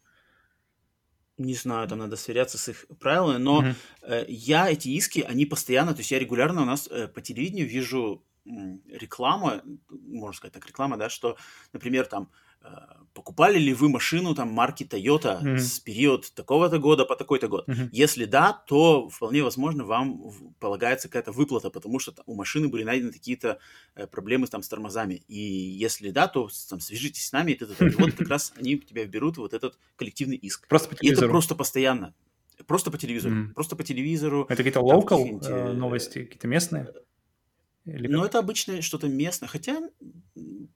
Не знаю, там надо сверяться с их правилами, но Мгм. э, я эти иски, они постоянно, то есть я регулярно у нас э, по телевидению вижу рекламу, можно сказать так, реклама, да, что, например, там, покупали ли вы машину там марки Toyota Мгм. с период такого-то года по такой-то год? Мгм. Если да, то вполне возможно вам полагается какая-то выплата, потому что там у машины были найдены какие-то э, проблемы там с тормозами. И если да, то там, свяжитесь с нами, и, т.д. и вот как раз они тебя вберут в вот этот коллективный иск. Просто по И это телевизору. просто постоянно. Просто по телевизору. Мгм. Просто по телевизору. Это какие-то local какие-нибудь, э, э, новости, какие-то местные? Или Но как? это обычно что-то местное. Хотя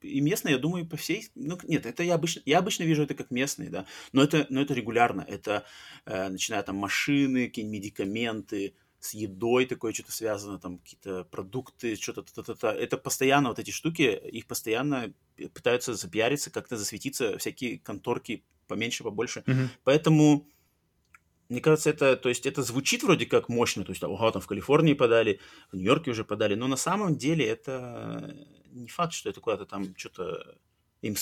и местное, я думаю, по всей... Ну, нет, это я обычно, я обычно вижу это как местные, да. Но это, но это регулярно. Это э, начиная там машины, какие-нибудь медикаменты, с едой такое что-то связано, там какие-то продукты, что-то та-та-та. Это постоянно вот эти штуки, их постоянно пытаются запиариться, как-то засветиться всякие конторки поменьше, побольше. Мгм. Поэтому, мне кажется, это, то есть это звучит вроде как мощно, то есть, ага, там в Калифорнии подали, в Нью-Йорке уже подали, но на самом деле это не факт, что это куда-то там что-то им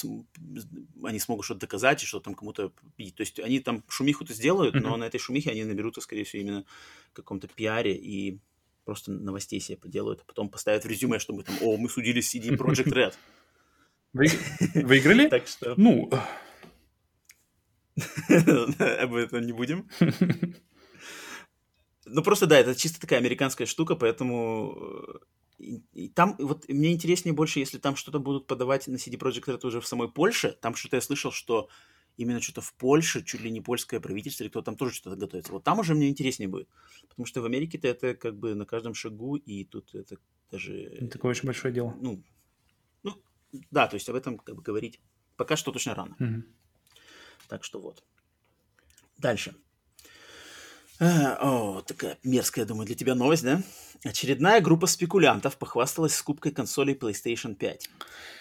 они смогут что-то доказать и что там кому-то. То есть они там шумиху-то сделают, но Мгм. на этой шумихе они наберутся, скорее всего, именно в каком-то пиаре и просто новостей себе поделают, а потом поставят в резюме, что мы там, о, мы судили с CD Project Red. Вы- Выиграли? Так что Ну, об этом не будем. Ну, просто да, это чисто такая американская штука, поэтому э, и, и там вот мне интереснее больше, если там что-то будут подавать на CD Projekt Red уже в самой Польше. Там что-то я слышал, что именно что-то в Польше, чуть ли не польское правительство, или кто там тоже что-то готовится. Вот там уже мне интереснее будет. Потому что в Америке-то это как бы на каждом шагу, и тут это даже... не такое и большое дело. Ну, ну, да, то есть об этом как бы говорить пока что точно рано. Мгм. Так что вот. Дальше. А, О, такая мерзкая, думаю, для тебя новость, да? Очередная группа спекулянтов похвасталась скупкой консолей PlayStation 5.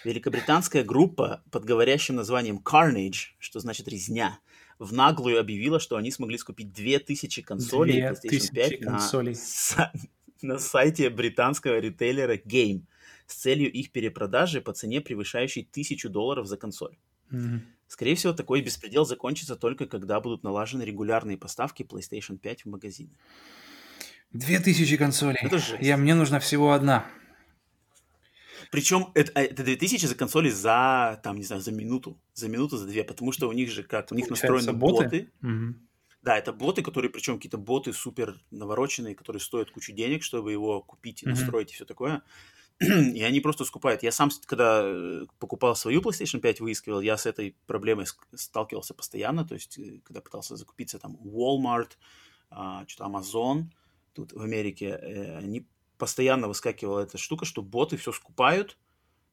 Великобританская группа под говорящим названием Carnage, что значит резня, в наглую объявила, что они смогли скупить 2000 консолей PlayStation 2000 5 на, са- на сайте британского ритейлера Game с целью их перепродажи по цене, превышающей 1000 долларов за консоль. Мгм. Скорее всего, такой беспредел закончится только когда будут налажены регулярные поставки PlayStation 5 в магазины. Две тысячи консолей. Это жесть. Я, мне нужна всего одна. Причем это, а, это 2000 за консоли за, там, не знаю, за минуту. За минуту, за две. Потому что у них же как, у них Получается, настроены боты? боты. Мгм. Да, это боты, которые, причем какие-то боты супер навороченные, которые стоят кучу денег, чтобы его купить и настроить и все такое. И они просто скупают. Я сам, когда э, покупал свою PlayStation 5, выискивал, я с этой проблемой сталкивался постоянно. То есть, э, когда пытался закупиться там Walmart, а, что-то Amazon, тут в Америке, э, они постоянно выскакивала эта штука, что боты все скупают,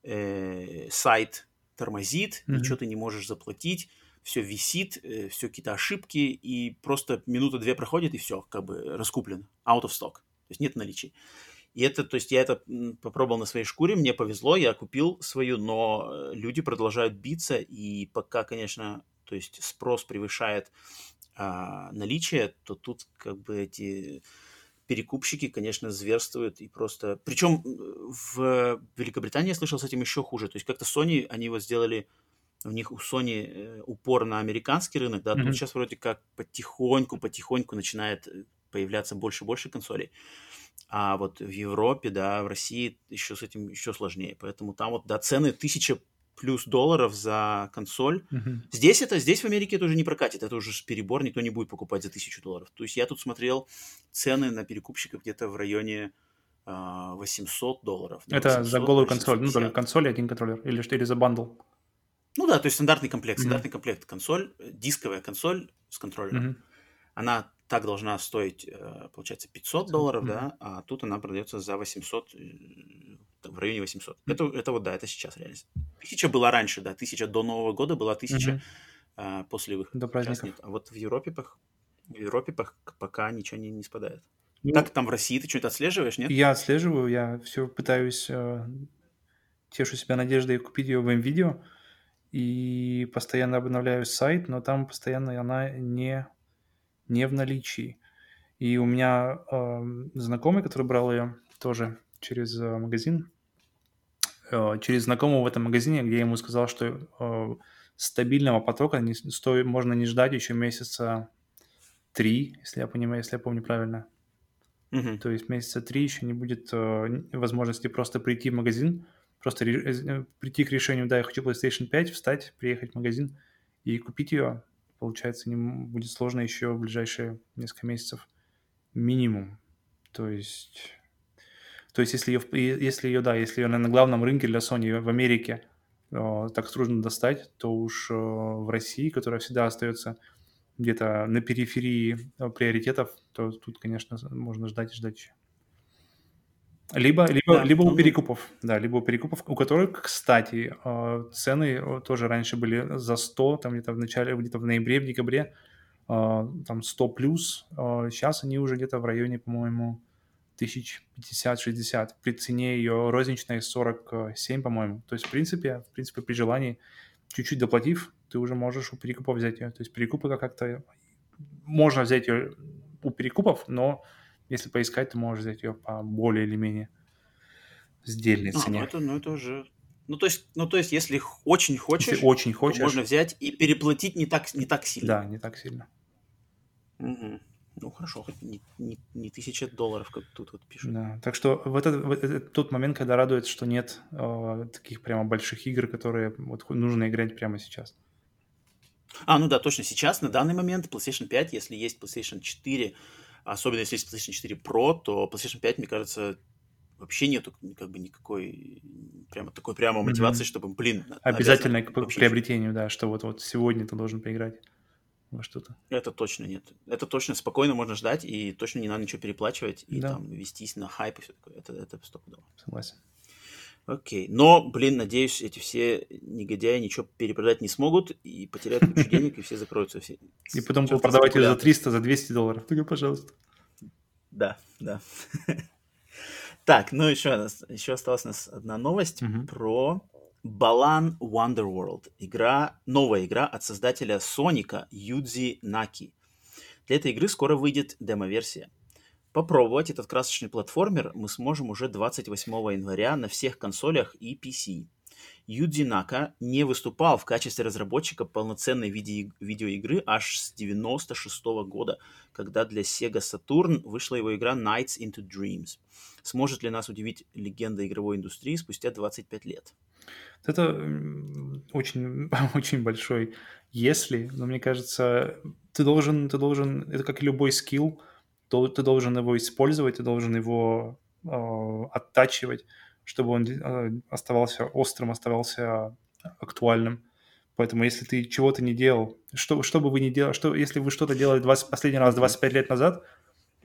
сайт тормозит, Мгм. ничего ты не можешь заплатить, все висит, все какие-то ошибки, и просто минута-две проходит, и все, как бы раскуплено, out of stock, то есть нет наличия. И это, то есть я это попробовал на своей шкуре, мне повезло, я купил свою, но э, люди продолжают биться, и пока, конечно, то есть спрос превышает а, наличие, то тут как бы эти перекупщики, конечно, зверствуют и просто... Причем в Великобритании я слышал с этим еще хуже. То есть как-то Sony, они вот сделали... У них у Sony э, упор на американский рынок, да, Мгм. тут сейчас вроде как потихоньку, потихоньку начинает э, появляться больше и больше консолей. А вот в Европе, да, в России еще с этим еще сложнее. Поэтому там вот, да, цены тысяча плюс долларов за консоль. Мгм. Здесь это, здесь в Америке это уже не прокатит, это уже перебор, никто не будет покупать за тысячу долларов. То есть я тут смотрел цены на перекупщиков где-то в районе 800 а, долларов. Да, Это 800, за голую консоль, ну, только консоль и один контроллер, или что, или за бандл? Ну да, то есть стандартный комплект, стандартный mm-hmm. комплект консоль, дисковая консоль с контроллером. Mm-hmm. Она так должна стоить, э, получается, 500 долларов, mm-hmm. да, а тут она продается за 800, э, в районе 800. Mm-hmm. Это, это вот, да, это сейчас реальность. Тысяча была раньше, да, тысяча до Нового года была тысяча mm-hmm. после выхода. До праздников. Нет. А вот в Европе, в Европе пока ничего не, не спадает. Ну, как там в России? Ты что-то отслеживаешь, нет? Я отслеживаю, я все пытаюсь, э, тешу себя надеждой купить ее в видео и постоянно обновляю сайт, но там постоянно она не, не в наличии. И у меня э, знакомый, который брал ее тоже через э, магазин, э, через знакомого в этом магазине, где я ему сказал, что э, стабильного потока не стоит, можно не ждать еще месяца три, если я понимаю, если я помню правильно. Угу. То есть месяца три еще не будет э, возможности просто прийти в магазин, просто ре- э, прийти к решению, да, я хочу PlayStation 5, встать, приехать в магазин и купить ее. Получается, не будет сложно еще в ближайшие несколько месяцев минимум. То есть, то есть если ее, если ее, да, если ее на главном рынке для Sony в Америке э, так трудно достать, то уж э, в России, которая всегда остается где-то на периферии э, приоритетов, то тут, конечно, можно ждать и ждать еще. Либо, либо, да, либо у перекупов, да, либо у перекупов, у которых, кстати, э, цены э, тоже раньше были за 100, там где-то в начале, где-то в ноябре, в декабре, там 100 плюс, сейчас они уже где-то в районе, по-моему, 1050-60, при цене ее розничной 47, по-моему. То есть, в принципе, в принципе, при желании, чуть-чуть доплатив, ты уже можешь у перекупов взять ее. То есть перекупы как-то... Можно взять ее у перекупов, но если поискать, ты можешь взять ее по более или менее сдельной а, цене. Ну это, ну это уже... Ну то, есть, ну, то есть, если очень хочешь, если очень хочешь, можно взять и переплатить не так, не так сильно. Да, не так сильно. Угу. Ну хорошо, хоть не, не, не тысяча долларов, как тут вот пишут. Да, так что в этот, в этот тот момент, когда радует, что нет э, таких прямо больших игр, которые вот нужно играть прямо сейчас. А, ну да, точно. Сейчас, на данный момент, PlayStation 5, если есть PlayStation 4, особенно если есть PlayStation 4 Pro, то PlayStation 5, мне кажется, вообще нету как бы никакой прямо такой прямо мотивации, mm-hmm. чтобы, блин, обязательно к приобретению, да, что вот вот сегодня ты должен поиграть во что-то. Это точно нет. Это точно спокойно можно ждать и точно не надо ничего переплачивать и да. там вестись на хайп и все такое. Это это стопудово. Согласен. Окей. Но, блин, надеюсь, эти все негодяи ничего перепродать не смогут и потеряют кучу денег, и все закроются. Все. И потом продавать ее за 300, за 200 долларов. Только, пожалуйста. Да, да. Так, ну еще, еще осталась у нас одна новость про Balan Wonderworld. Игра, новая игра от создателя Соника Юдзи Наки. Для этой игры скоро выйдет демо-версия. Попробовать этот красочный платформер мы сможем уже 28 января на всех консолях и PC. Юдзи Нака не выступал в качестве разработчика полноценной виде- видеоигры аж с 96 года, когда для Sega Saturn вышла его игра Nights into Dreams. Сможет ли нас удивить легенда игровой индустрии спустя 25 лет? Это очень, очень большой если, но мне кажется, ты должен, ты должен, это как любой скилл, ты должен его использовать, ты должен его э, оттачивать, чтобы он э, оставался острым, оставался актуальным. Поэтому если ты чего-то не делал, что, что бы вы ни делали, что, если вы что-то делали 20, последний раз 25 лет назад,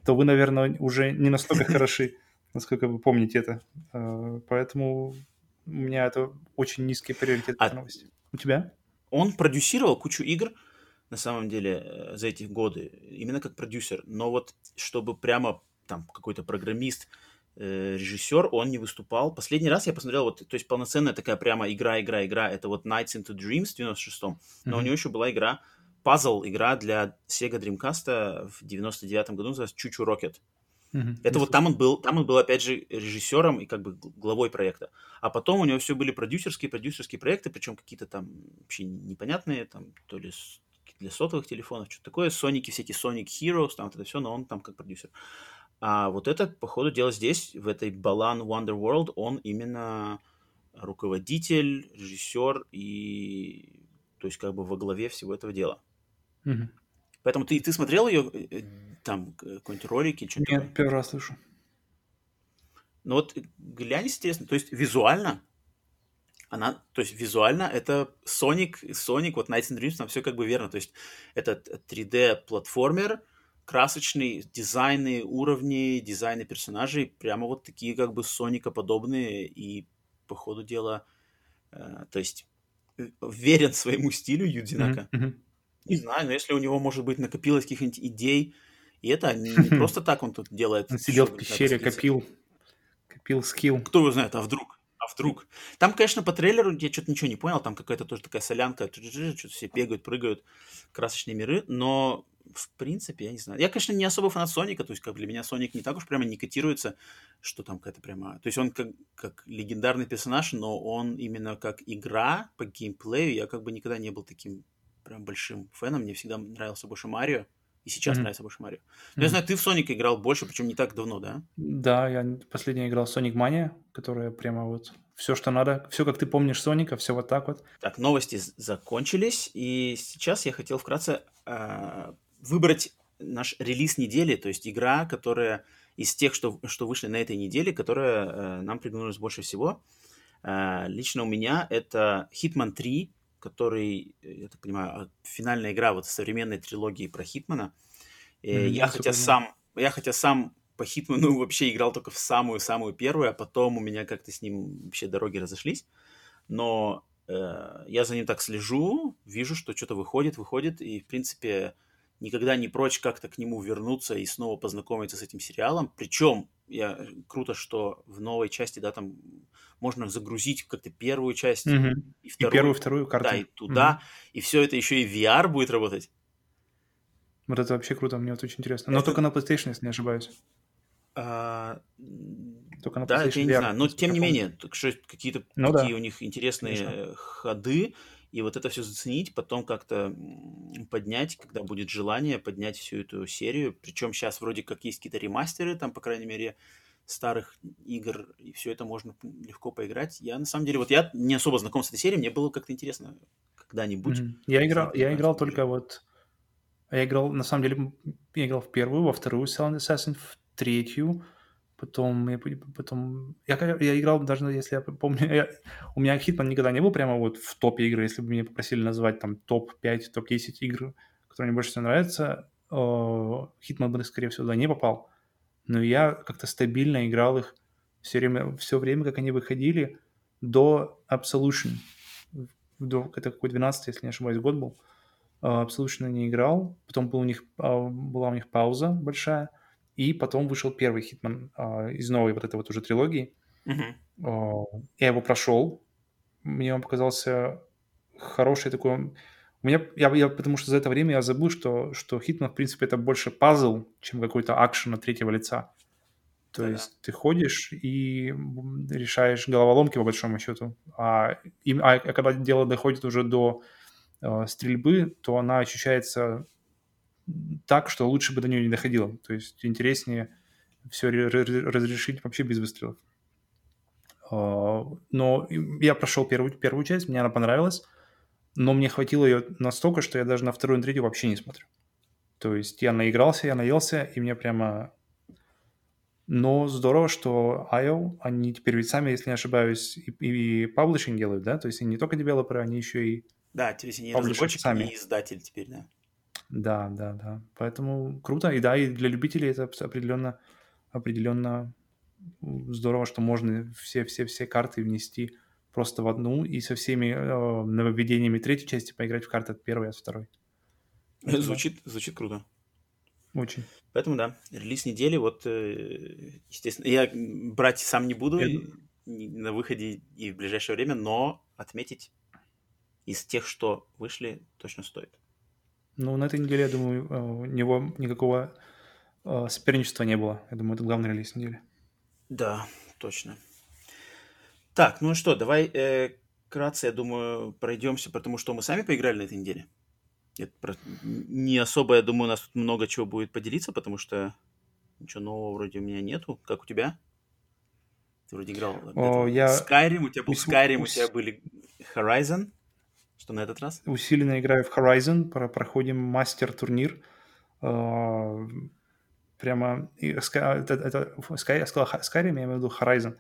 то вы, наверное, уже не настолько хороши, насколько вы помните это. Э, поэтому у меня это очень низкий приоритет а новости. У тебя? Он продюсировал кучу игр, на самом деле, э, за эти годы, именно как продюсер. Но вот чтобы прямо там какой-то программист, э, режиссер, он не выступал. Последний раз я посмотрел, вот, то есть полноценная такая прямо игра, игра, игра, это вот Nights into Dreams в 96-м, но mm-hmm. у него еще была игра, пазл игра для Sega Dreamcast в 99-м году, называется Чучу Rocket. Mm-hmm. Это вот там он был, там он был опять же режиссером и как бы главой проекта. А потом у него все были продюсерские, продюсерские проекты, причем какие-то там вообще непонятные, там то ли для сотовых телефонов, что-то такое, Соники, эти Sonic Heroes, там это все, но он там как продюсер. А вот это, по ходу дела, здесь, в этой Balan Wonder World, он именно руководитель, режиссер и, то есть, как бы во главе всего этого дела. Угу. Поэтому ты, ты смотрел ее, э, там, какой-нибудь ролики? Нет, такое? первый раз слышу. Но вот глянь, интересно, то есть визуально она, то есть визуально это Sonic, Sonic, вот Nights and Dreams, там все как бы верно. То есть это 3D-платформер, красочный, дизайны уровни, дизайны персонажей, прямо вот такие как бы Соника подобные и по ходу дела, э, то есть э, верен своему стилю Юдзинака. Mm-hmm. Не знаю, но если у него, может быть, накопилось каких-нибудь идей, и это не, не просто так он тут делает. Он сидел в пещере, копил, копил скилл. Кто его знает, а вдруг? А вдруг? Там, конечно, по трейлеру я что-то ничего не понял, там какая-то тоже такая солянка, что-то все бегают, прыгают, красочные миры, но в принципе, я не знаю. Я, конечно, не особо фанат Соника, то есть как для меня Соник не так уж прямо не котируется, что там какая-то прямо... То есть он как, как легендарный персонаж, но он именно как игра по геймплею, я как бы никогда не был таким прям большим фэном, мне всегда нравился больше Марио, и сейчас mm-hmm. нравится больше Марио. Mm-hmm. Я знаю, ты в Соника играл больше, причем не так давно, да? Да, я последний играл Sonic Mania, которая прямо вот все, что надо, все, как ты помнишь Соника, все вот так вот. Так, новости закончились, и сейчас я хотел вкратце э, выбрать наш релиз недели, то есть игра, которая из тех, что, что вышли на этой неделе, которая э, нам приглянулась больше всего. Э, лично у меня это Hitman 3, который, я так понимаю, а, финальная игра вот современной трилогии про Хитмана. Mm, я хотя сам, я хотя сам по Хитману вообще играл только в самую-самую первую, а потом у меня как-то с ним вообще дороги разошлись. Но э, я за ним так слежу, вижу, что что-то выходит, выходит, и, в принципе, никогда не прочь как-то к нему вернуться и снова познакомиться с этим сериалом. Причем я, круто, что в новой части, да, там можно загрузить как-то первую часть mm-hmm. и вторую. И первую, вторую карту. Да, и туда. Mm-hmm. И все это еще и VR будет работать. Вот это вообще круто, мне вот очень интересно. Но это... только на PlayStation, если не ошибаюсь. А... Только на PlayStation да, я не VR, знаю, но тем не менее, какие-то ну, такие да. у них интересные Конечно. ходы, и вот это все заценить, потом как-то поднять, когда будет желание, поднять всю эту серию. Причем сейчас вроде как есть какие-то ремастеры, там, по крайней мере, старых игр, и все это можно легко поиграть. Я, на самом деле, вот я не особо знаком с этой серией, мне было как-то интересно когда-нибудь. Mm-hmm. Я играл, я играл только вот... Я играл, на самом деле, я играл в первую, во вторую Silent Assassin, в третью, Потом я, потом я, я играл, даже если я помню, я, у меня Хитман никогда не был прямо вот в топе игры. Если бы меня попросили назвать там топ-5, топ-10 игр, которые мне больше всего нравятся, Хитман бы, скорее всего, туда не попал. Но я как-то стабильно играл их все время, все время, как они выходили, до Absolution. До, это какой 12 если не ошибаюсь, год был. Absolution не играл. Потом был у них, а, была у них пауза большая. И потом вышел первый Хитман э, из новой вот этой вот уже трилогии. Mm-hmm. Э, я его прошел. Мне он показался хороший такой... У меня, я, я, потому что за это время я забыл, что, что Хитман, в принципе, это больше пазл, чем какой-то акшен от третьего лица. То да. есть ты ходишь и решаешь головоломки, по большому счету. А, и, а когда дело доходит уже до э, стрельбы, то она ощущается так, что лучше бы до нее не доходило. То есть интереснее все разрешить вообще без выстрелов. А, но я прошел первую, первую часть, мне она понравилась, но мне хватило ее настолько, что я даже на вторую и третью вообще не смотрю. То есть я наигрался, я наелся, и мне прямо... Но здорово, что IO, они теперь ведь сами, если не ошибаюсь, и, и паблишинг делают, да? То есть они не только девелоперы, они еще и... Да, то есть они разработчик сами. и издатель теперь, да. Да, да, да. Поэтому круто. И да, и для любителей это определенно, определенно здорово, что можно все-все-все карты внести просто в одну и со всеми э, нововведениями третьей части поиграть в карты от первой, от второй. Звучит, звучит круто. Очень. Поэтому да, релиз недели, вот, э, естественно, я брать сам не буду я... на выходе и в ближайшее время, но отметить из тех, что вышли, точно стоит. Ну, на этой неделе, я думаю, э, у него никакого э, соперничества не было. Я думаю, это главный релиз недели. Да, точно. Так, ну что, давай э, вкратце, я думаю, пройдемся по тому, что мы сами поиграли на этой неделе. Это про... Не особо, я думаю, у нас тут много чего будет поделиться, потому что ничего нового вроде у меня нету. Как у тебя? Ты вроде играл О, я... Skyrim, у тебя был Skyrim, у тебя были Horizon. Что на этот раз? Усиленно играю в Horizon, проходим мастер-турнир. А, прямо... Это, это, Sky, я сказал Skyrim, я имею в виду Horizon.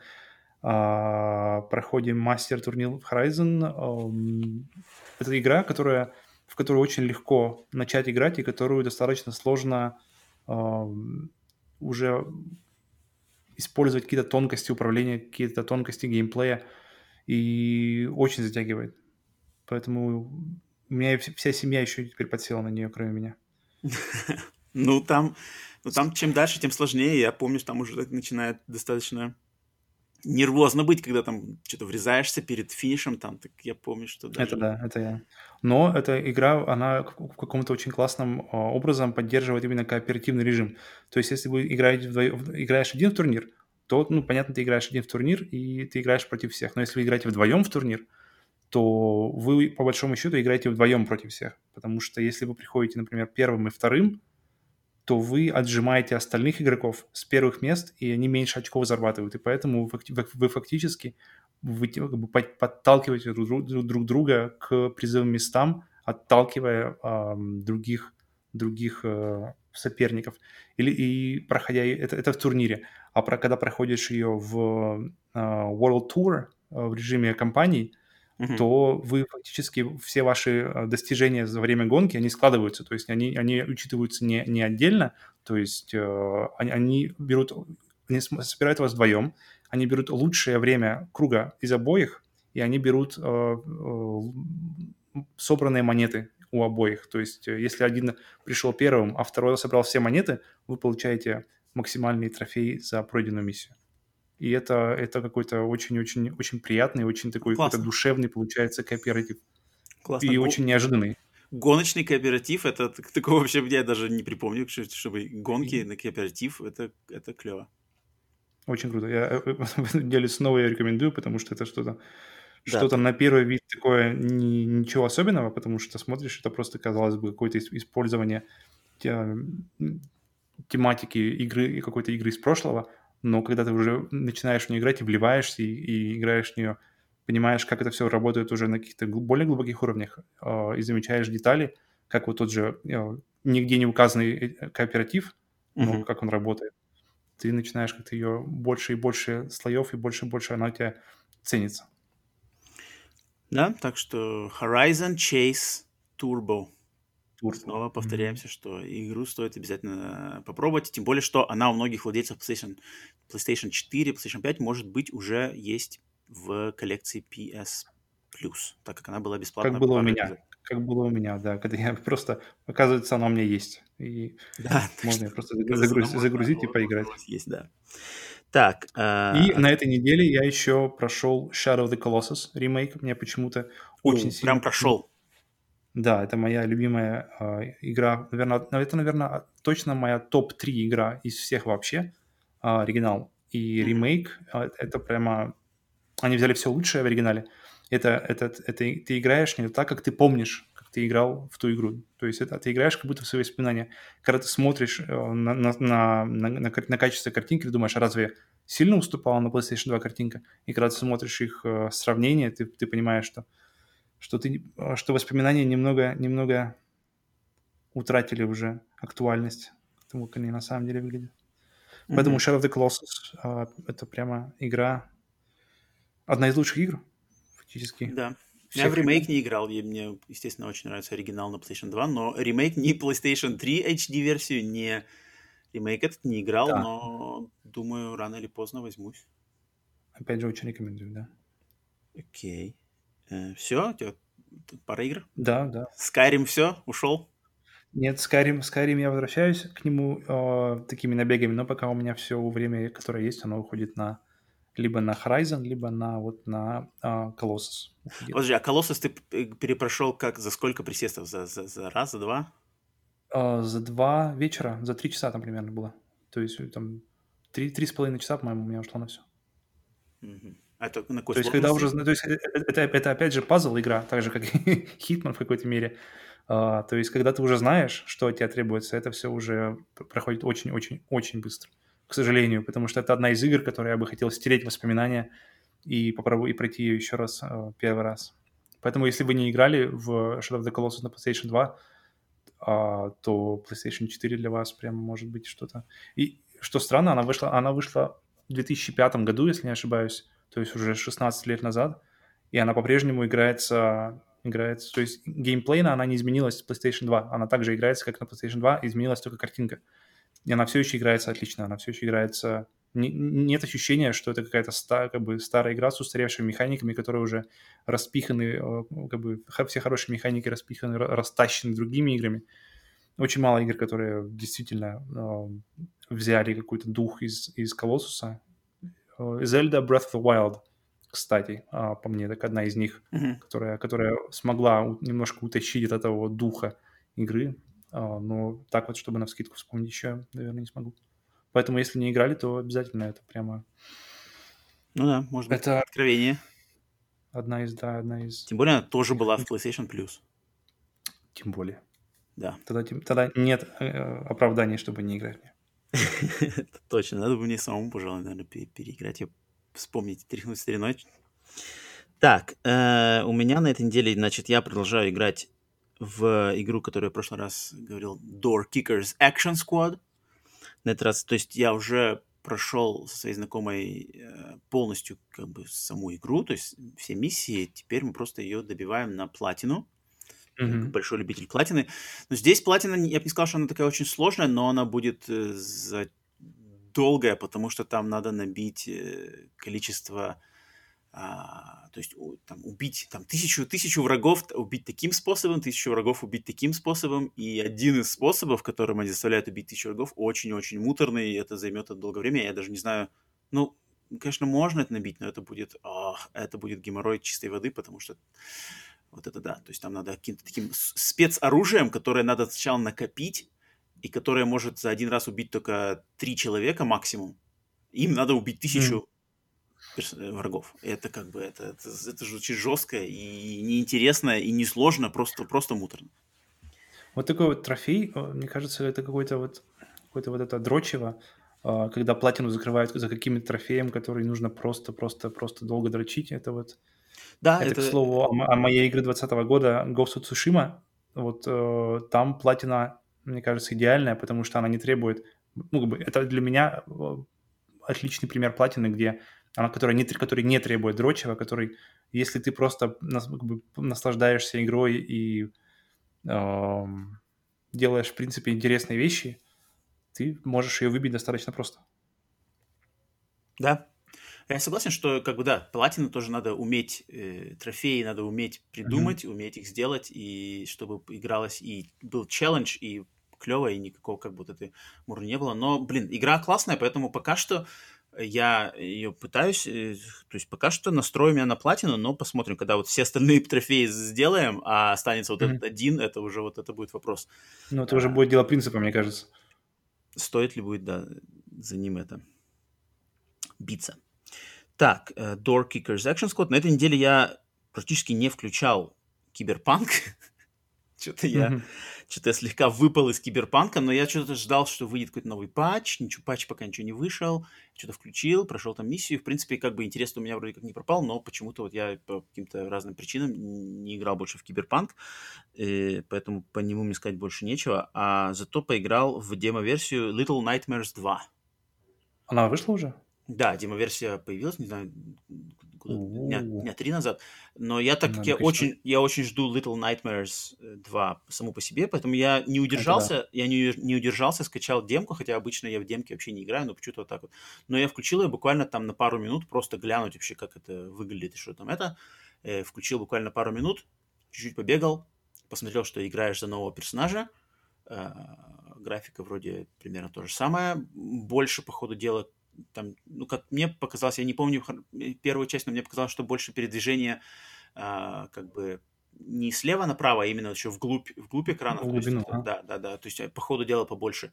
А, проходим мастер-турнир в Horizon. Это игра, которая, в которую очень легко начать играть и которую достаточно сложно уже использовать какие-то тонкости управления, какие-то тонкости геймплея, и очень затягивает. Поэтому у меня вся семья еще теперь подсела на нее, кроме меня. Ну, там, ну, там чем дальше, тем сложнее. Я помню, что там уже начинает достаточно нервозно быть, когда там что-то врезаешься перед финишем, там, так я помню, что даже... Это да, это я. Но эта игра, она в каком-то очень классном а, образом поддерживает именно кооперативный режим. То есть, если вы играете вдвоем, играешь один в турнир, то, ну, понятно, ты играешь один в турнир, и ты играешь против всех. Но если вы играете вдвоем в турнир, то вы, по большому счету, играете вдвоем против всех. Потому что если вы приходите, например, первым и вторым, то вы отжимаете остальных игроков с первых мест, и они меньше очков зарабатывают. И поэтому вы, фактически вы, как бы, подталкиваете друг, друг друга к призовым местам, отталкивая э, других, других э, соперников. Или, и проходя это, это в турнире. А про, когда проходишь ее в э, World Tour э, в режиме компаний, uh-huh. то вы фактически все ваши э, достижения за время гонки, они складываются, то есть они, они учитываются не, не отдельно, то есть э, они, они берут, они собирают вас вдвоем, они берут лучшее время круга из обоих, и они берут э, э, собранные монеты у обоих. То есть э, если один пришел первым, а второй собрал все монеты, вы получаете максимальный трофей за пройденную миссию. И это, это какой-то очень-очень очень приятный, очень такой какой-то душевный получается кооператив. Классно. И очень неожиданный. Гоночный кооператив, это такого вообще я даже не припомню, чтобы гонки на кооператив, это, это клево. Очень круто. Я э, в этом деле снова я рекомендую, потому что это что-то да. что-то на первый вид такое ни, ничего особенного, потому что смотришь, это просто, казалось бы, какое-то использование тематики игры и какой-то игры из прошлого, но когда ты уже начинаешь в нее играть и вливаешься, и, и играешь в нее, понимаешь, как это все работает уже на каких-то более глубоких уровнях, э, и замечаешь детали, как вот тот же э, нигде не указанный э, кооператив, uh-huh. как он работает, ты начинаешь как-то ее больше и больше слоев, и больше и больше она у тебя ценится. Да, так что Horizon Chase Turbo. Turbo. Снова повторяемся, mm-hmm. что игру стоит обязательно попробовать, тем более, что она у многих владельцев PlayStation, PlayStation 4, PlayStation 5, может быть, уже есть в коллекции PS Plus, так как она была бесплатна. Как было у меня. Как было у меня, да, когда я просто, оказывается, она у меня есть. И да, можно ее просто загрузить, загрузить и поиграть. Есть, да. Так. И на этой неделе я еще прошел Shadow of the Colossus ремейк. Мне почему-то очень сильно... Прям прошел. Да, это моя любимая э, игра. Наверное, это, наверное, точно моя топ-3 игра из всех вообще. Э, оригинал и ремейк. Э, это прямо... Они взяли все лучшее в оригинале. Это, это, это ты играешь не так, как ты помнишь, как ты играл в ту игру. То есть это ты играешь как будто в свои воспоминания. Когда ты смотришь на, на, на, на, на, качество картинки, ты думаешь, а разве сильно уступала на PlayStation 2 картинка? И когда ты смотришь их сравнение, ты, ты понимаешь, что что, ты, а, что воспоминания немного, немного утратили уже актуальность тому, как они на самом деле выглядят. Mm-hmm. Поэтому Shadow of the Colossus uh, это прямо игра, одна из лучших игр, фактически. Да. Я в ремейк не играл, и мне, естественно, очень нравится оригинал на PlayStation 2, но ремейк не PlayStation 3 HD-версию, не ремейк этот не играл, да. но думаю, рано или поздно возьмусь. Опять же, очень рекомендую, да. Окей. Э, все, у тебя пара игр? Да, да. Skyrim все, ушел? Нет, Skyrim, Skyrim я возвращаюсь к нему э, такими набегами, но пока у меня все время, которое есть, оно уходит на либо на Horizon, либо на вот на э, Colossus. Подожди, а Colossus ты перепрошел как за сколько присестов? За, за, за раз, за два? Э, за два вечера, за три часа там примерно было. То есть там три, три с половиной часа, по-моему, у меня ушло на все. Угу. А это на какой то есть, когда уже, то есть, это, это, это опять же пазл игра, так же, как и Hitman в какой-то мере. Uh, то есть, когда ты уже знаешь, что от тебя требуется, это все уже проходит очень-очень-очень быстро. К сожалению, потому что это одна из игр, которые я бы хотел стереть воспоминания и попробовать и пройти ее еще раз uh, первый раз. Поэтому, если вы не играли в Shadow of the Colossus на PlayStation 2, а, то PlayStation 4 для вас прям может быть что-то. И что странно, она вышла, она вышла в 2005 году, если не ошибаюсь, то есть уже 16 лет назад, и она по-прежнему играется, играется, то есть геймплейно она не изменилась с PlayStation 2, она также играется, как на PlayStation 2, изменилась только картинка. И она все еще играется отлично, она все еще играется... Не, нет ощущения, что это какая-то ста, как бы старая игра с устаревшими механиками, которые уже распиханы, э, как бы все хорошие механики распиханы, растащены другими играми. Очень мало игр, которые действительно э, взяли какой-то дух из, из Колоссуса. Zelda Breath of the Wild, кстати, а, по мне, так одна из них, mm-hmm. которая, которая смогла немножко утащить от этого духа игры. А, но так вот, чтобы на вскидку вспомнить еще, наверное, не смогу. Поэтому, если не играли, то обязательно это прямо... Ну да, может быть, это откровение. Одна из, да, одна из... Тем более, она тоже была в PlayStation Plus. Тем более. Да. Тогда, тогда нет э, оправдания, чтобы не играть. Точно, надо бы мне самому, пожалуй, наверное, переиграть и вспомнить, тряхнуть стариной. Так, э, у меня на этой неделе, значит, я продолжаю играть в игру, которую я в прошлый раз говорил, Door Kickers Action Squad. На этот раз, то есть я уже прошел со своей знакомой э, полностью как бы саму игру, то есть все миссии, теперь мы просто ее добиваем на платину mm-hmm. большой любитель платины. Но здесь платина, я бы не сказал, что она такая очень сложная, но она будет э, за... долгая, потому что там надо набить э, количество, а, то есть там убить там тысячу, тысячу врагов убить таким способом, тысячу врагов убить таким способом, и один из способов, которым они заставляют убить тысячу врагов, очень-очень муторный, и это займет долгое время, я даже не знаю, ну, конечно, можно это набить, но это будет, ох, это будет геморрой чистой воды, потому что вот это да. То есть там надо каким-то таким спецоружием, которое надо сначала накопить, и которое может за один раз убить только три человека максимум. Им надо убить тысячу mm. врагов. Это как бы это, это, это звучит жестко и неинтересно, и несложно, просто, просто муторно. Вот такой вот трофей, мне кажется, это какой-то вот какой-то вот это дрочево, а, когда платину закрывают за каким-то трофеем, который нужно просто-просто-просто долго дрочить. Это вот да, это, это... к слову, о, о моей игре 2020 года Ghost of Tsushima. Вот э, там платина, мне кажется, идеальная, потому что она не требует... Ну, как бы, это для меня э, отличный пример платины, где она, которая не, который не требует дрочева, который, если ты просто как бы, наслаждаешься игрой и э, делаешь, в принципе, интересные вещи, ты можешь ее выбить достаточно просто. Да, я согласен, что, как бы, да, платину тоже надо уметь, э, трофеи надо уметь придумать, mm-hmm. уметь их сделать, и чтобы игралось, и был челлендж, и клево, и никакого как будто ты муру не было. Но, блин, игра классная, поэтому пока что я ее пытаюсь, э, то есть пока что настрою меня на платину, но посмотрим, когда вот все остальные трофеи сделаем, а останется вот mm-hmm. этот один, это уже вот это будет вопрос. Ну, это а, уже будет дело принципа, мне кажется. Стоит ли будет, да, за ним это биться. Так, э, Door Kickers Action Squad. На этой неделе я практически не включал киберпанк. что-то я, mm-hmm. что-то я слегка выпал из киберпанка, но я что-то ждал, что выйдет какой-то новый патч. Ничего, патч пока ничего не вышел. Что-то включил, прошел там миссию. В принципе, как бы интерес у меня вроде как не пропал, но почему-то вот я по каким-то разным причинам не играл больше в киберпанк, и э, поэтому по нему мне сказать больше нечего. А зато поиграл в демо-версию Little Nightmares 2. Она вышла уже? Да, демо-версия появилась, не знаю, дня, дня три назад. Но я так как я очень, я очень жду Little Nightmares 2 э, саму по себе, поэтому я не удержался, да. я не, не удержался, скачал демку, хотя обычно я в демке вообще не играю, но почему-то вот так вот. Но я включил ее буквально там на пару минут, просто глянуть вообще, как это выглядит и что там это. Э, включил буквально пару минут, чуть-чуть побегал, посмотрел, что играешь за нового персонажа. Э, графика вроде примерно то же самое. Больше, по ходу дела, там, ну, как мне показалось, я не помню э, первую часть, но мне показалось, что больше передвижение а, как бы не слева направо, а именно еще вглубь, вглубь экрана. В глубину, есть, а? Да, да, да. То есть э, по ходу дела побольше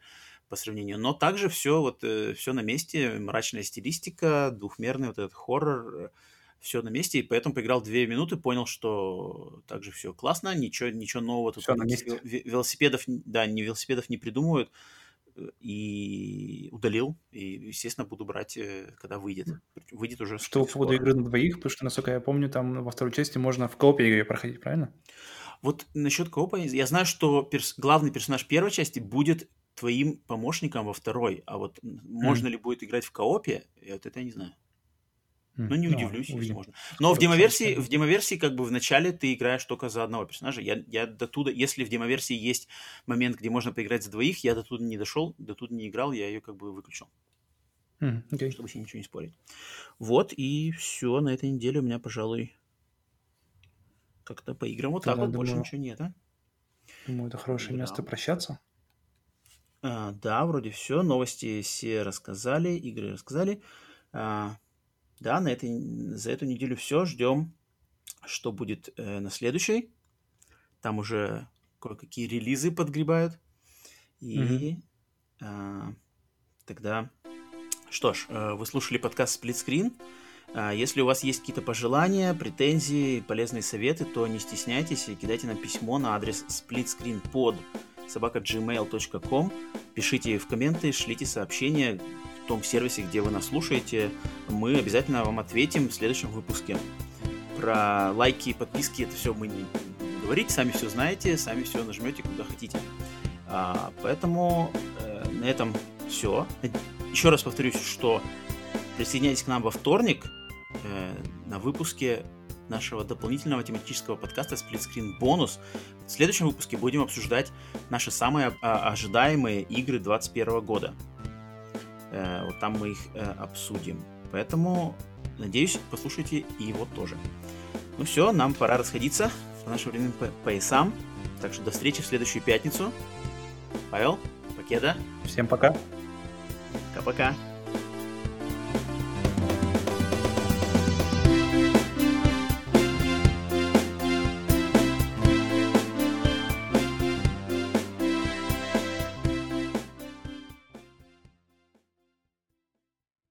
по сравнению. Но также все вот э, все на месте, мрачная стилистика, двухмерный вот этот хоррор, все на месте, и поэтому поиграл две минуты, понял, что также все классно, ничего, ничего нового тут все на месте. велосипедов, да, не велосипедов не придумывают и удалил. И, естественно, буду брать, э, когда выйдет. Выйдет уже Что по поводу игры на двоих, потому что, насколько я помню, там во второй части можно в коопе ее проходить, правильно? Вот насчет коопа, я знаю, что перс... главный персонаж первой части будет твоим помощником во второй, а вот можно mm. ли будет играть в коопе, вот это я не знаю. Ну, не удивлюсь, no, если можно. Но в демоверсии, в демоверсии, как бы в начале ты играешь только за одного персонажа. Я, я до туда, если в демоверсии есть момент, где можно поиграть за двоих, я до туда не дошел, до туда не играл, я ее как бы выключил. Mm, okay. Чтобы с ней ничего не спорить. Вот, и все, на этой неделе у меня, пожалуй, как-то по играм вот Тогда так вот, думаю, больше ничего нет, а? Думаю, это хорошее Играл. место прощаться. А, да, вроде все. Новости все рассказали, игры рассказали. А, да, на этой, за эту неделю все. Ждем, что будет э, на следующей. Там уже кое-какие релизы подгребают. И mm-hmm. э, тогда... Что ж, э, вы слушали подкаст Split Screen. Э, если у вас есть какие-то пожелания, претензии, полезные советы, то не стесняйтесь и кидайте нам письмо на адрес splitscreenpod собака gmail.com. Пишите в комменты, шлите сообщения том сервисе, где вы нас слушаете. Мы обязательно вам ответим в следующем выпуске. Про лайки и подписки это все мы не говорить, сами все знаете, сами все нажмете куда хотите. А, поэтому э, на этом все. Еще раз повторюсь, что присоединяйтесь к нам во вторник э, на выпуске нашего дополнительного тематического подкаста Split Screen Bonus. В следующем выпуске будем обсуждать наши самые а, ожидаемые игры 2021 года. Э, вот там мы их э, обсудим. Поэтому, надеюсь, послушайте и его тоже. Ну все, нам пора расходиться по нашим временным поясам. Так что до встречи в следующую пятницу. Павел, Покеда. Всем пока. Пока-пока.